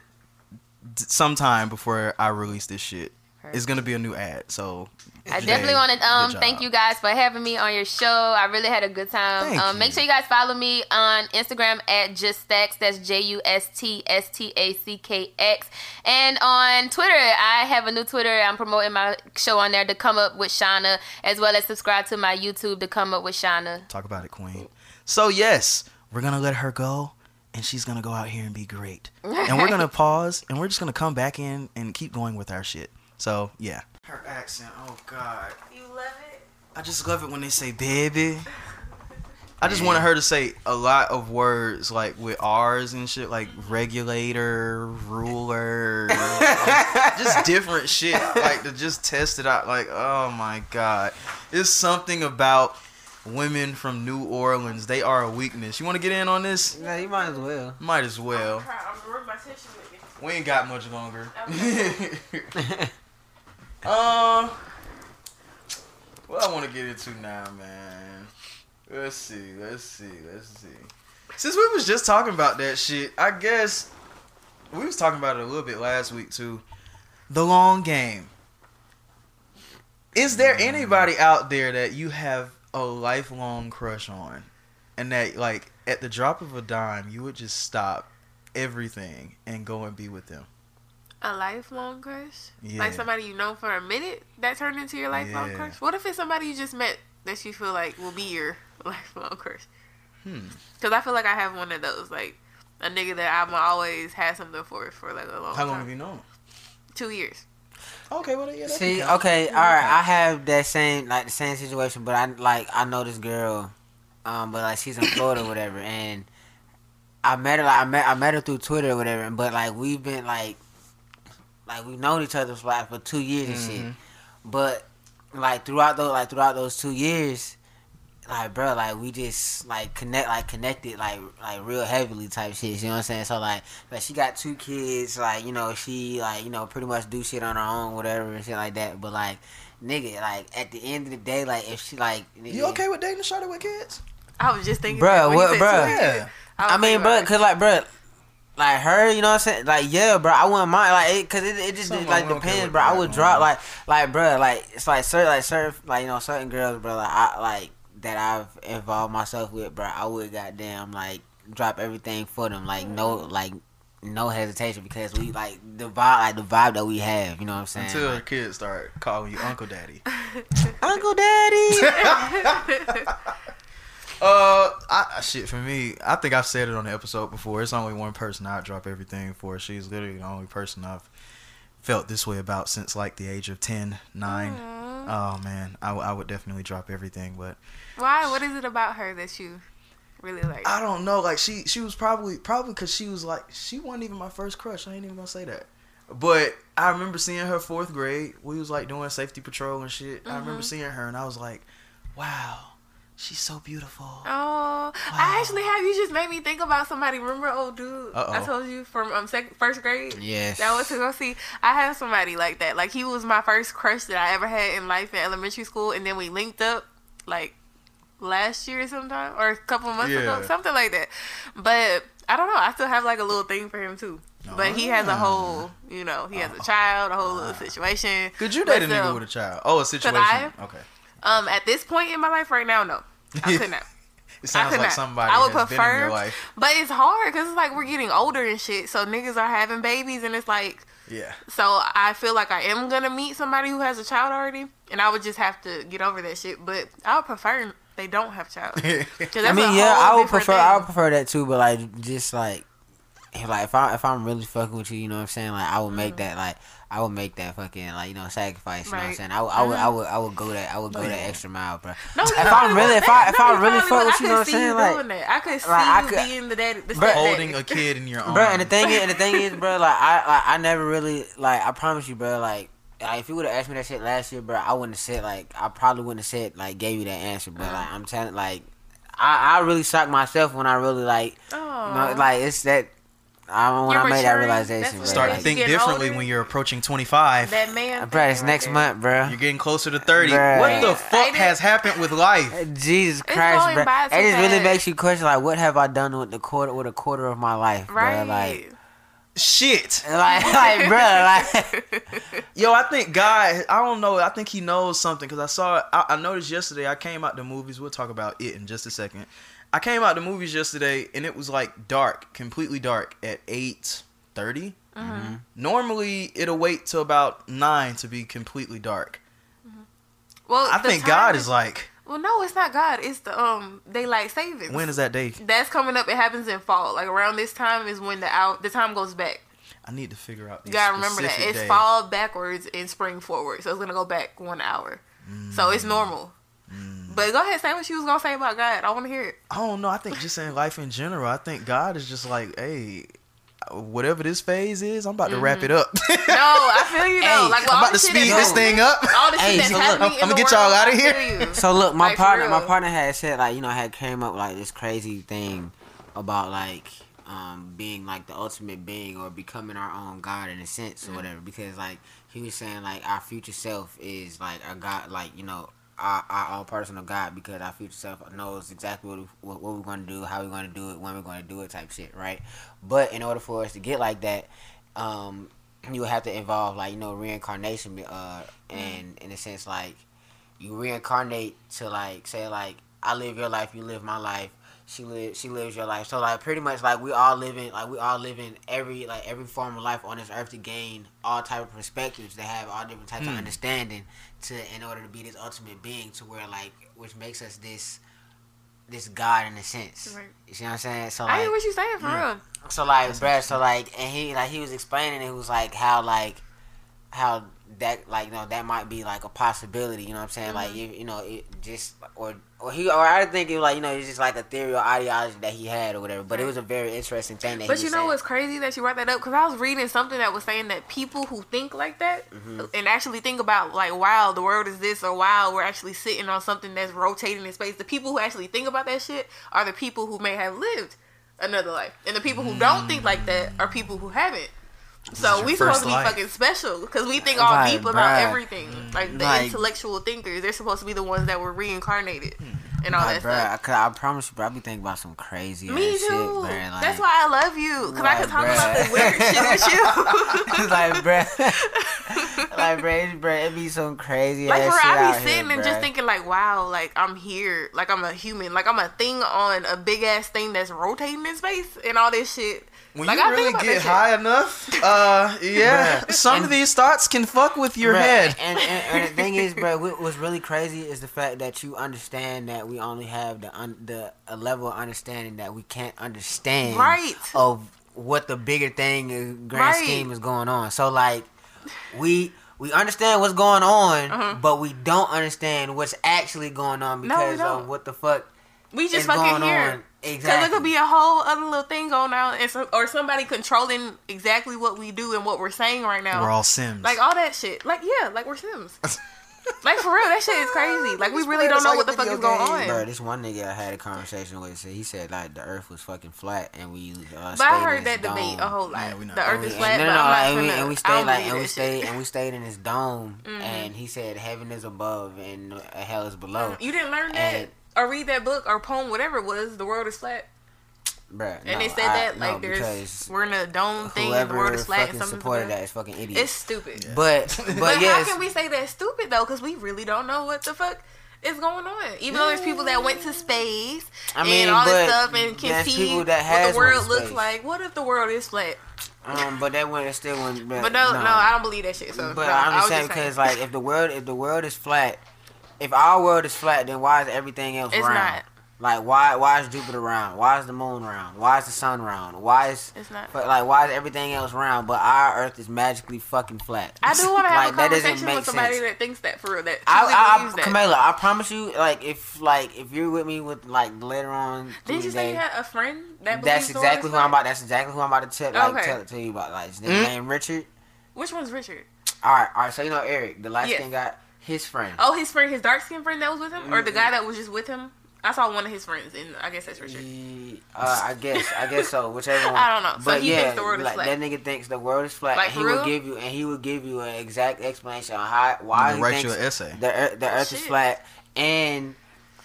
sometime before I release this shit. It's gonna be a new ad, so I definitely want to um thank you guys for having me on your show. I really had a good time. Um. Make sure you guys follow me on Instagram at Just Stacks. That's J U S T S T A C K X. And on Twitter, I have a new Twitter. I'm promoting my show on there to come up with Shauna, as well as subscribe to my YouTube to come up with Shauna. talk about it, Queen. So yes, we're gonna let her go, and she's gonna go out here and be great. And we're gonna *laughs* pause, and we're just gonna come back in and keep going with our shit. So yeah. Her accent, oh god. You love it? I just love it when they say baby. I just wanted her to say a lot of words like with R's and shit, like regulator, ruler, like, just *laughs* different shit, like to just test it out. Like, oh my god, it's something about women from New Orleans. They are a weakness. You want to get in on this? Yeah, you might as well. Might as well. I'm, I'm my tissue. We ain't got much longer. *laughs* *laughs* um, what I want to get into now, man. Let's see. Let's see. Let's see. Since we was just talking about that shit, I guess we was talking about it a little bit last week too. The long game. Is there anybody out there that you have a lifelong crush on, and that like at the drop of a dime you would just stop everything and go and be with them? A lifelong crush? Yeah. Like somebody you know for a minute that turned into your lifelong Yeah. crush? What if it's somebody you just met that you feel like will be your *laughs* lifelong crush? Hmm. Because I feel like I have one of those. Like a nigga that I'm always had something for for like a long How time. long have you known? Two years. Okay, well yeah. See, can okay, all right. I have that same like the same situation, but I like I know this girl, um, but like she's in Florida or whatever, and I met her like I met I met her through Twitter or whatever, but like we've been like like we've known each other for like for two years and shit, Mhm. but like throughout those like throughout those two years. Like bro, like we just like connect, like connected, like like real heavily type shit. You know what I'm saying? So like, like she got two kids, like you know she like you know pretty much do shit on her own, whatever and shit like that. But like, nigga, like at the end of the day, like if she like, nigga, You okay with dating a shorty with kids? I was just thinking. Bruh, that what- said bruh. Yeah. was I mean, thinking bro, cause like, bro, like her, you know what I'm saying? Like yeah, bro, I wouldn't mind like it, cause it, it just Some like women don't care depends, bro. I would drop on. like like bro, like it's like certain like certain like you know certain girls, bro. Like I like that I've involved myself with, bro. I would goddamn like drop everything for them, like no like no hesitation because we like the vibe like the vibe that we have. You know what I'm saying? Until the Like, kids start calling you Uncle Daddy. *laughs* Uncle Daddy. *laughs* *laughs* Uh, I, shit for me. I think I've said it on the episode before. It's only one person I drop everything for. She's literally the only person I've felt this way about since like the age of 10, 9. Oh man, I, I would definitely drop everything, but Why? What is it about her that you really like? I don't know. Like she, she was probably probably because she was like she wasn't even my first crush. I ain't even gonna say that. But I remember seeing her fourth grade. We was like doing safety patrol and shit. I remember seeing her and I was like, wow, she's so beautiful. Oh, I actually have. You just made me think about somebody. Remember, old dude? Uh-oh. I told you from um second, first grade. Yes. That was to go see. I have somebody like that. Like he was my first crush that I ever had in life in elementary school, and then we linked up like last year sometime or a couple months ago, something like that. But I don't know. I still have like a little thing for him too. But he has a Ah. whole, you know, he has a child, a whole little situation. Could you But date a nigga with a child? Oh, a situation. I? Okay. Um, at this point in my life right now, no, I could not. *laughs* It sounds could like not. somebody I would has been in your prefer- life. But it's hard because it's like we're getting older and shit. So niggas are having babies, and it's like Yeah. So I feel like I am gonna meet somebody who has a child already, and I would just have to get over that shit. But I would prefer they don't have child. *laughs* 'Cause I that's mean, a yeah, I would different prefer. I would prefer that too. But like, just like, if, like if I if I'm really fucking with you, you know what I'm saying? Like, I would make mm-hmm. that like I would make that fucking like you know sacrifice. You know what I'm saying? I, would- I would I would I would go that I would go that extra mile, bro. No, if I'm really if I if No, I really fuck would. with you, you know what I'm saying? Like, doing that. I could see like, I you could- being the daddy, the Bruh, stepdaddy. Holding a kid in your arms. *laughs* bro. And the thing is, and the thing is, bro, like I like, I never really like I promise you, bro, like. Like, if you would have asked me that shit last year, bro, I wouldn't have said like I probably wouldn't have said like gave you that answer, but Uh-huh. like I'm telling like I, I really shocked myself when I really like you know, like it's that I when You're I made that maturing. realization, bro. what Start to like, think Getting differently older. when you're approaching 25. that man. bro, it's thing next right month, bro. You're getting closer to 30. Bruh. What the Yeah. fuck Ain't it- has happened with life? Uh, Jesus Christ, going bro. by It too just really fast. makes you question like what have I done with the quarter with a quarter of my life. Right. bro? Like, Shit. *laughs* like, like, bro, like, *laughs* Yo, I think God, I don't know. I think he knows something because I saw, I, I noticed yesterday. I came out the movies. We'll talk about it in just a second. I came out the movies yesterday and it was like dark, completely dark at eight thirty. Mm-hmm. Normally, it'll wait till about nine to be completely dark. well, I think God is like, Well, no, it's not God. It's the um daylight savings. when is that day? That's coming up. It happens in fall. Like around this time is when the out the time goes back. I need to figure out. You gotta remember that it's day. fall backwards and spring forward, so it's gonna go back one hour. So Mm. it's normal. But go ahead, say what you was gonna say about God. I want to hear it. I don't know. I think just in life in general, I think God is just like, hey, whatever this phase is, I'm about to wrap it up. *laughs* No, I feel you though. Hey, like with I'm about to speed this thing up. All the shit Hey, that's so look, I'm- in I'ma get world, y'all out of here. So look, my Like, partner, my partner had said like you know had came up with, like this crazy thing about like um being like the ultimate being or becoming our own god in a sense Mm-hmm. or whatever because like he was saying like our future self is like our god like you know our, our own personal god because our future self knows exactly what, we, what, what we're going to do how we're going to do it when we're going to do it type shit right but in order for us to get like that um you have to involve like you know reincarnation uh and in a sense like you reincarnate to like say like I live your life, you live my life. She live she lives your life. So like pretty much like we all living like we all living every like every form of life on this earth to gain all type of perspectives to have all different types of understanding to in order to be this ultimate being to where like which makes us this this God in a sense. Right. You see what I'm saying? So I like hear what you saying for mm. real. so like, bruh, so like, and he like he was explaining it was like how like how that like you know that might be like a possibility. You know what I'm saying? Like Mm-hmm. you, you know it just or or he or I think it was like you know it's just like a theory or ideology that he had or whatever. But it was a very interesting thing that. But you know saying. what's crazy that you brought that up? Because I was reading something that was saying that people who think like that Mm-hmm. and actually think about like, wow, the world is this, or wow, we're actually sitting on something that's rotating in space. The people who actually think about that shit are the people who may have lived another life, and the people who don't think like that are people who haven't. So we supposed to be life. fucking special because we think all deep about bruh. everything. Mm. Like the Like- intellectual thinkers, they're supposed to be the ones that were reincarnated. Hmm. and all Like, that bruh, stuff. I, I promise you, bro, I be thinking about some crazy Me too. shit, bruh. Like, That's why I love you, cause I can talk about the weird shit with *laughs* you. like, bruh, *laughs* like, bruh, bruh, it be some crazy like ass shit I be sitting here, and just thinking like, wow, like I'm here, like I'm a human, like I'm a thing on a big ass thing that's rotating in space and all this shit. When like you I really get high enough, uh, *laughs* yeah, Bruh. some And- of these thoughts can fuck with your Bruh, head. And, and, and the thing is, bro, what, what's really crazy is the fact that you understand that we only have the un, the a level of understanding that we can't understand Right. of what the bigger thing, uh, grand Right. scheme is going on. So like, we. We understand what's going on, Uh-huh. but we don't understand what's actually going on because don't. of what the fuck We is just going fucking here. on. Exactly. it could be a whole other little thing going on, and some, or somebody controlling exactly what we do and what we're saying right now. We're all Sims. like all that shit. Like yeah, like we're Sims. *laughs* like for real, that shit is crazy. Like we really don't know like what the fuck is going on. Bro, this one nigga I had a conversation with said he said like the Earth was fucking flat and we. Uh, But I heard that debate a whole lot. Yeah, the Earth is flat, no, no, and we, and we stayed like and we stayed and we stayed in this dome, *laughs* Mm-hmm. and he said heaven is above and hell is below. You didn't learn that And- or read that book or poem, whatever it was. The world is flat, Bruh, and no, they said I- that no, like there's we're in a dome thing and the world is flat and fucking something's supported that is fucking idiot. It's stupid. *laughs* but but, But yes, how can we say that's stupid though? Because we really don't know what the fuck is going on. Even though there's people that went to space I mean, and all this stuff and can see what the world looks like. What if the world is flat? um, but that one still wouldn't. But, But no, no, I don't believe that shit. So, But no, I'm just saying because like if the world if the world is flat, if our world is flat, then why is everything else It's round? not. Like why why is Jupiter round? Why is the moon round? Why is the sun round? Why is It's not. but like why is everything else round? But our Earth is magically fucking flat. I do want to have like, a conversation make with somebody sense. that thinks that for real. That truly I, I, I, that. Camila, I promise you, like if like if you're with me with like later on, Didn't you say you had a friend that that's believes the world exactly is who I'm about. That's exactly who I'm about to tell, like, Okay. tell it to you about. Like his nigga Mm. named Richard. Which one's Richard? All right, all right. So you know Eric, the light Yes. skin guy, his friend. Oh, his friend, his dark skinned friend that was with him, Mm-hmm. or the guy that was just with him. I saw one of his friends, and I guess that's Richard. He- uh, I guess, I guess so. Whichever *laughs* one. I don't know. So But he yeah, thinks the world is like, flat. that nigga thinks the world is flat. Like, and he for will give you, and he will give you an exact explanation on how, why You he write thinks you an essay. the Earth, the Earth is flat, and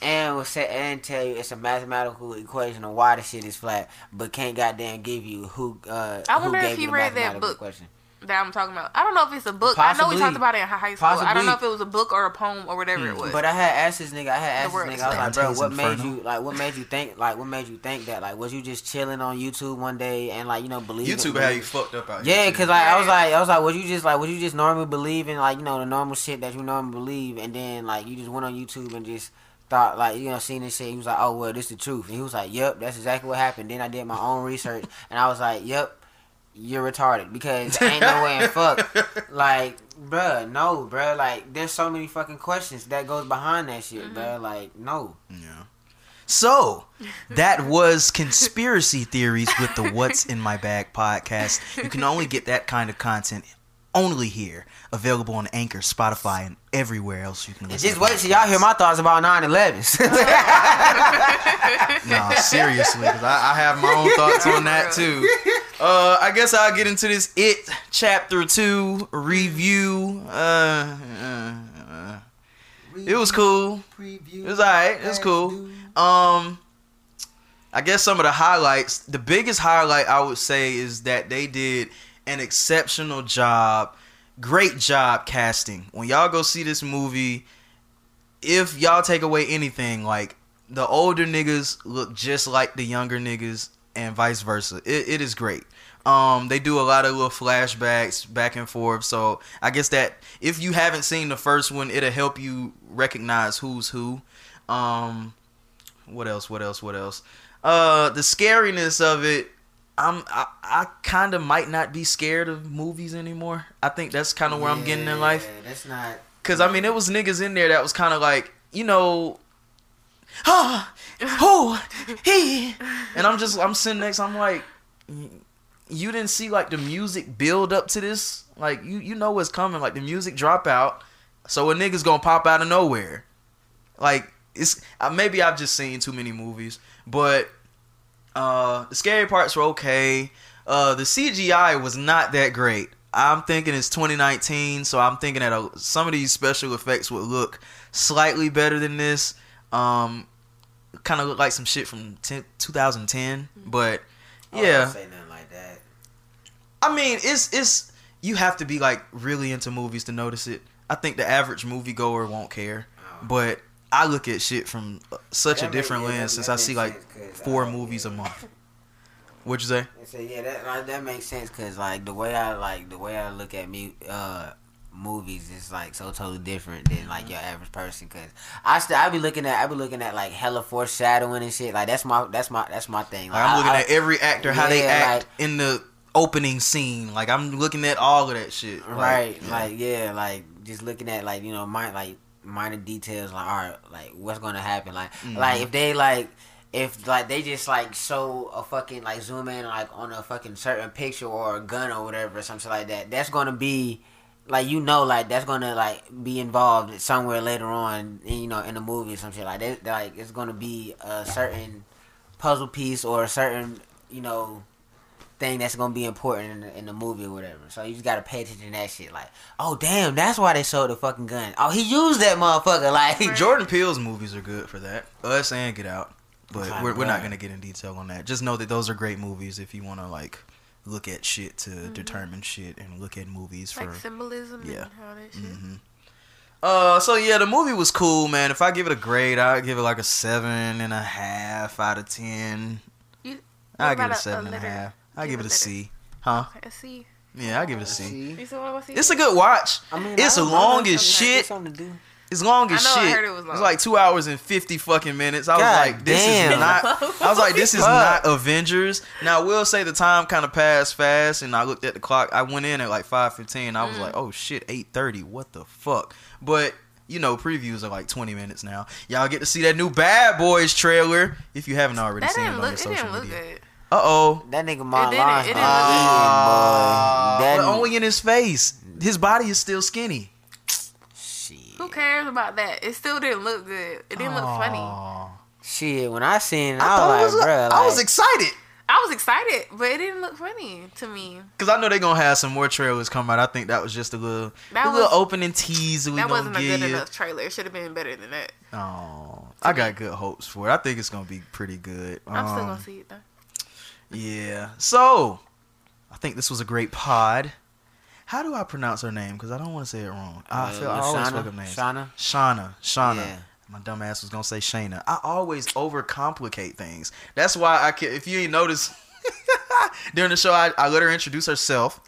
and will say and tell you it's a mathematical equation of why the shit is flat, but can't goddamn give you who. Uh, I who wonder gave if you he the read that book. Question. That I'm talking about. I don't know if it's a book. I know we talked about it in high school. I don't know if it was a book or a poem or whatever it mm. was. But I had asked this nigga. I had asked this nigga. I was like, bro, what made Inferno. you like? What made you think? Like, what made you think that? Like, was you just chilling on YouTube one day and like you know believe YouTube had you fucked up out Yeah, here. cause like I was like I was like, was you just like was you just normally believe in like you know the normal shit that you normally believe, and then like you just went on YouTube and just thought like you know seen this shit. He was like, oh well, this is the truth, and he was like, yep, that's exactly what happened. Then I did my own research, and I was like, yep, you're retarded because ain't no way in *laughs* fuck. Like, bruh, no, bruh. Like, there's so many fucking questions that goes behind that shit, mm-hmm. bruh. Like, no. Yeah. So that was conspiracy theories with the What's in My Bag podcast. You can only get that kind of content only here, available on Anchor, Spotify, and everywhere else you can listen. Just wait till y'all hear my thoughts about 9/11. *laughs* No, seriously, because I, I have my own thoughts on that too. *laughs* Uh, I guess I'll get into this It Chapter Two review. Uh, uh, uh, it was cool. It was alright. It was cool. Um, I guess some of the highlights. The biggest highlight I would say is that they did an exceptional job. Great job casting. When y'all go see this movie, if y'all take away anything, like the older niggas look just like the younger niggas, and vice versa. It, it is great. Um, they do a lot of little flashbacks back and forth. So I guess that if you haven't seen the first one, it'll help you recognize who's who. Um, what else? What else? What else? Uh, the scariness of it. I'm I, I kind of might not be scared of movies anymore. I think that's kind of where I'm getting in life. That's not. Cause I mean, there was niggas in there that was kind of like, you know, ah, oh, he, and I'm just, I'm sitting next, I'm like, you didn't see like the music build up to this, like you, you know what's coming, like the music drop out, so a nigga's gonna pop out of nowhere, like it's maybe I've just seen too many movies, but uh, the scary parts were okay. Uh, the CGI was not that great. I'm thinking it's 2019, so I'm thinking that uh, some of these special effects would look slightly better than this. Um, kind of look like some shit from 10, 2010. But Oh, don't yeah, say nothing like that. I mean, it's it's you have to be like really into movies to notice it. I think the average moviegoer won't care, but I look at shit from uh, such That a different that- lens since I see like four uh, movies a month. *laughs* What'd you say? I say yeah, that like, that makes sense because like the way I like the way I look at me uh movies is like so totally different than like your average person. Because I still I be looking at I be looking at like hella foreshadowing and shit. Like that's my that's my that's my thing. Like, I'm looking I- at every actor how they Yeah, act in the opening scene. Like I'm looking at all of that shit. Like, right yeah. like yeah like just looking at like you know my like minor details like all right like what's gonna happen like Mm-hmm. like if they like if like they just like show a fucking like zoom in like on a fucking certain picture or a gun or whatever or something like that that's gonna be like you know like that's gonna like be involved somewhere later on in, you know in the movie or some shit like that like it's gonna be a certain puzzle piece or a certain you know thing that's gonna be important in the, in the movie or whatever. So you just gotta pay attention to that shit. Like, oh damn, that's why they sold the fucking gun. Oh, he used that motherfucker. *laughs* Like, Jordan Peele's movies are good for that. Us and Get Out, but we're, we're not gonna get in detail on that. Just know that those are great movies if you want to like look at shit to Mm-hmm. determine shit and look at movies for. Like symbolism yeah. and how that shit. hmm Uh, so yeah, the movie was cool, man. If I give it a grade, I'd give it like a seven and a half out of ten. You- I what give it about a a- a and a half. I Give give it a letter. C. Huh? I see. Yeah, I give it a C. You said what was It's a good watch. I mean, It's I don't long something as to- shit. Something. It's long as I know, I shit. heard it was long. It's like two hours and fifty fucking minutes. I was like, this damn. is not. I was like, this is not Avengers. Now I will say the time kind of passed fast, and I looked at the clock. I went in at like five fifteen. I was Mm. like, oh shit, eight thirty. What the fuck? But you know, previews are like twenty minutes now. Y'all get to see that new Bad Boys trailer if you haven't already That seen it didn't on your look. It social didn't look media. good. Uh oh. That nigga Marlon didn't- Lawrence it didn't look eating, but only in his face. His body is still skinny. Shit. Who cares about that? It still didn't look good. It didn't look funny. Shit, when I seen it, I, I, thought it was was, like, bruh, I was excited. I was excited, but it didn't look funny to me. Cause I know they're gonna have some more trailers come out. I think that was just a little, That a little opening tease that we That wasn't a good you. enough trailer. It should have been better than that. Oh, I got good hopes for it. I think it's gonna be pretty good. I'm still Um, gonna see it though. Yeah. So, I think this was a great pod. How do I pronounce her name? Because I don't want to say it wrong. I Uh, feel I always Lashana? fuck up names. Shauna? Shauna. Shauna. Yeah. My dumb ass was gonna say Shayna. I always overcomplicate things. That's why I can. If you ain't noticed *laughs* during the show, I, I let her introduce herself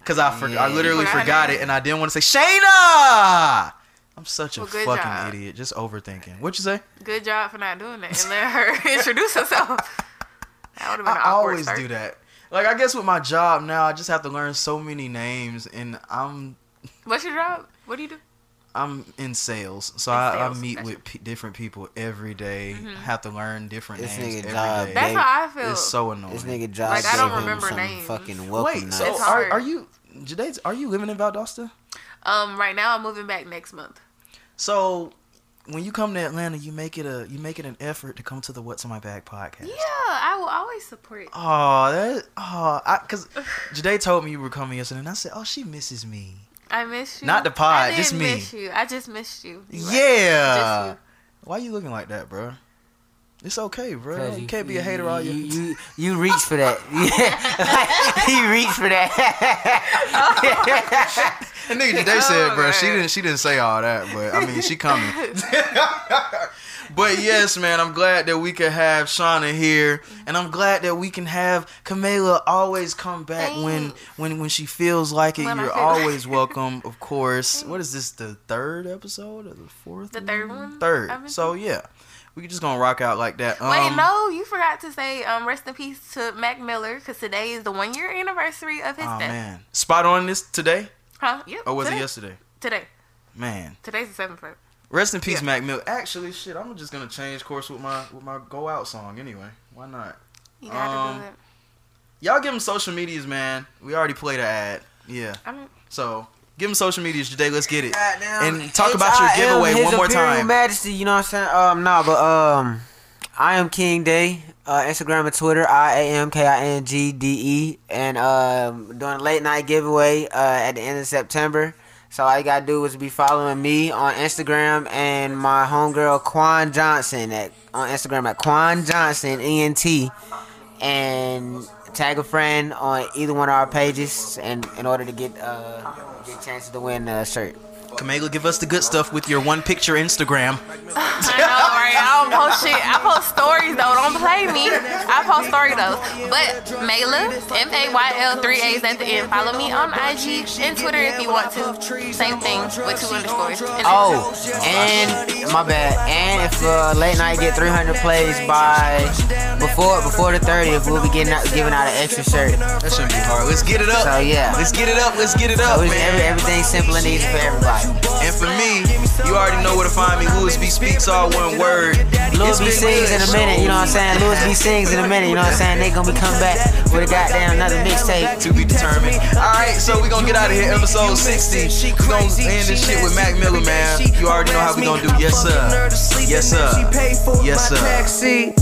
because I for, I literally Forgot forgot name. it and I didn't want to say Shayna. I'm such a Well, good fucking job. idiot. Just overthinking. What you say? Good job for not doing that and let her *laughs* introduce herself. That would have been an I awkward always start. do that. Like I guess with my job now, I just have to learn so many names, and I'm What's your job? What do you do? I'm in sales, so In I, I meet gotcha. with p- different people every day, Mm-hmm. Have to learn different This names nigga every job, day. That's how I feel. It's so annoying. This nigga Josh Like, I don't gave him remember names. fucking welcome Wait, so are, are you Jade? Are you living in Valdosta? um, right now I'm moving back next month. So when you come to Atlanta, you make it a you make it an effort to come to the What's in My Bag podcast. Yeah, I will always support. You. Oh, that oh, I because *laughs* Jade told me you were coming yesterday, and I said, oh, she misses me. I miss you. Not the pod, I just me. Miss you. I just missed you. You right. Yeah. Just Why are you looking like that, bro? It's okay, bro. You can't be a hater all you, you. you, you reach for that. *laughs* He *laughs* reached for that. *laughs* And nigga Jade said, Oh, bro, she didn't she didn't say all that, but I mean she coming. but yes, man, I'm glad that we could have Shauna here, and I'm glad that we can have Kamela always come back when Thanks. when when she feels like it. When You're feel- always welcome, of course. What is this? The third episode or the fourth? The third one? Third. So yeah, we just gonna rock out like that. Um, Wait, no, you forgot to say um, rest in peace to Mac Miller because today is the one year anniversary of his Oh death. man, spot on this today, Huh? Yep. or was today. it yesterday? Today. Man, Today's the seventh. rest in peace, Yeah. Mac Miller. Actually, shit, I'm just gonna change course with my with my go out song anyway. Why not? You gotta Um, do it. Y'all give them social medias, man. We already played an ad. Yeah. I don't. So give them social medias today. Let's get it. And talk about your giveaway one more time. Majesty, you know what I'm saying? Um, no, but um, I am King Day. Uh, Instagram and Twitter, I A M K I N G D E, and um, doing a late night giveaway uh, at the end of September. So all you gotta do is be following me on Instagram and my homegirl Quan Johnson at on Instagram at Quan Johnson ENT and tag a friend on either one of our pages and in order to get uh get chances to win a shirt. Kamela, give us the good stuff with your one picture Instagram. *laughs* I know, right? I don't post shit. I post stories though. Don't play me. I post story though. But Mayla, M A Y L three A's at the end. Follow me on IG and Twitter if you want to. Same thing with two underscores. And Oh, and my bad. And if uh, late night get 300 plays by before before the 30th, we'll be getting out, giving out an extra shirt. That shouldn't be hard. Let's get it up. So yeah, Let's get it up. Let's get it up, so man. every, everything's simple and easy for everybody. And for me, you already know where to find me. Louis B speaks all one word. Louis B sings in a minute, you know what I'm saying? Louis B sings in a minute, you know what I'm saying? They gonna be coming back with a goddamn another mixtape. To be determined. Alright, so we gonna get out of here. Episode 60. We gonna end this shit with Mac Miller, man. You already know how we gonna do. Yes, sir. Yes, sir. Yes, sir. Taxi.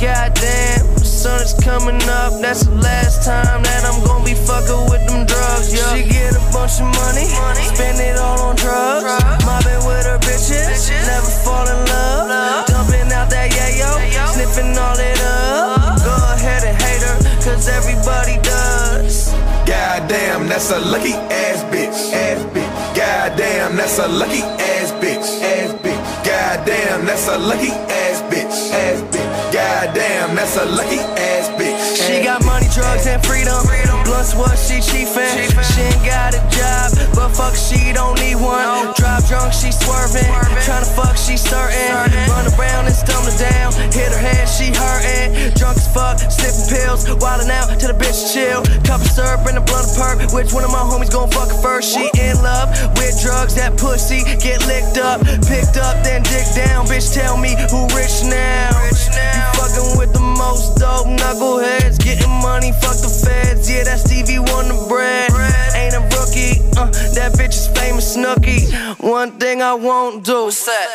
Goddamn, the sun is coming up. That's the last time that I'm gonna be fucking with them drugs. Yeah. She get a bunch of money, spend it all on drugs. Mobbing with her bitches, never fall in love. Dumping out that yayo, sniffing all it up. Go ahead and hate her, cause everybody does. Goddamn, that's a lucky ass bitch. Ass bitch. Goddamn, that's a lucky ass bitch. Ass bitch. Goddamn, that's a lucky ass bitch. Ass bitch. Goddamn, that's a lucky ass bitch. She got money, drugs, and freedom. Blunts what she chiefin'. She ain't got a job, but fuck, she don't need one. Drive drunk, she swervin'. Tryna fuck, she certain. Run around and stumble down. Hit her head, she hurtin'. Drunk as fuck, sniffing pills. Wildin' out till the bitch chill. Cup of syrup and a blunt of perk. Which one of my homies gon' fuck her first? She in love with drugs, that pussy get licked up. Picked up, then dig down. Bitch, tell me who rich now. You fucking with the most dope knuckleheads. Getting money, fuck the feds. Yeah, that's Stevie Wonder bread. Ain't a rookie, uh, that bitch is famous Snooki. One thing I won't do,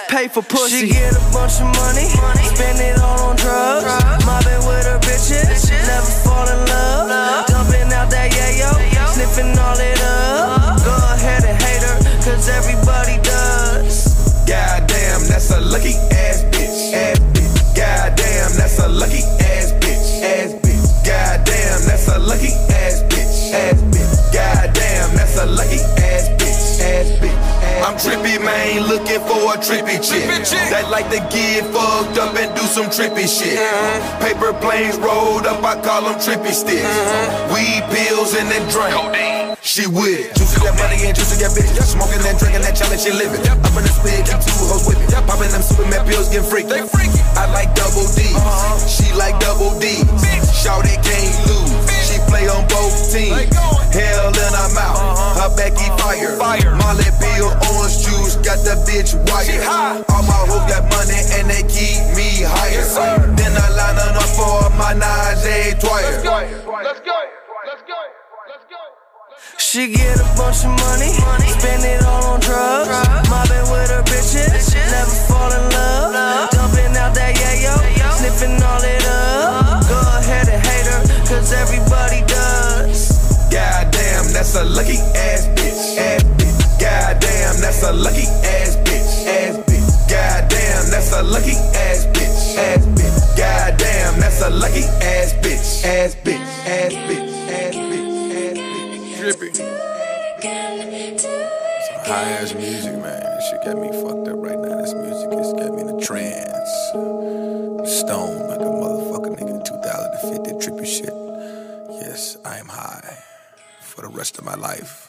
pay for pussy. She get a bunch of money, spend it all on drugs. Mobbing with her bitches, never fall in love. Dumping out that yayo, sniffing all it up. Go ahead and hate her, cause everybody does. Goddamn, that's a lucky. Ass lucky trippy, man, looking for a trippy chick that like to get fucked up and do some trippy shit. Paper planes rolled up, I call them trippy sticks. Weed pills and then drink. She with it. Juicy that money and juicy that bitch. Smoking that, drinking that challenge, she living. Up in the spit, keep two hoes with it. Popping them Superman pills, getting freaky. I like double D. She like double D. Shawty can't lose. She play on both teams. Hell in uh-huh. her mouth. Her Becky fire. Molly Bill, orange juice, got the bitch wired. All my hoes got money and they keep me higher. Then I line her up for my Najee Dwyer. Let's go. Let's go. Let's go. She get a bunch of money, spend it all on drugs. Mobbing with her bitches, never fall in love. Dumping out that yayo, sniffing all it up. Uh-huh. Go ahead and hate her, cause everybody does. Goddamn, that's a lucky ass bitch. Ass bitch. Goddamn, that's a lucky ass bitch. Ass bitch. Goddamn, that's a lucky ass bitch. Ass bitch. Goddamn, that's a lucky ass bitch. Ass bitch. Ass bitch. Ass bitch. Ass bitch. Trippy. Some high ass music, man. This shit got me fucked up right now. This music has got me in a trance. Stone like a motherfucker nigga. 2050 trippy shit. I am high for the rest of my life.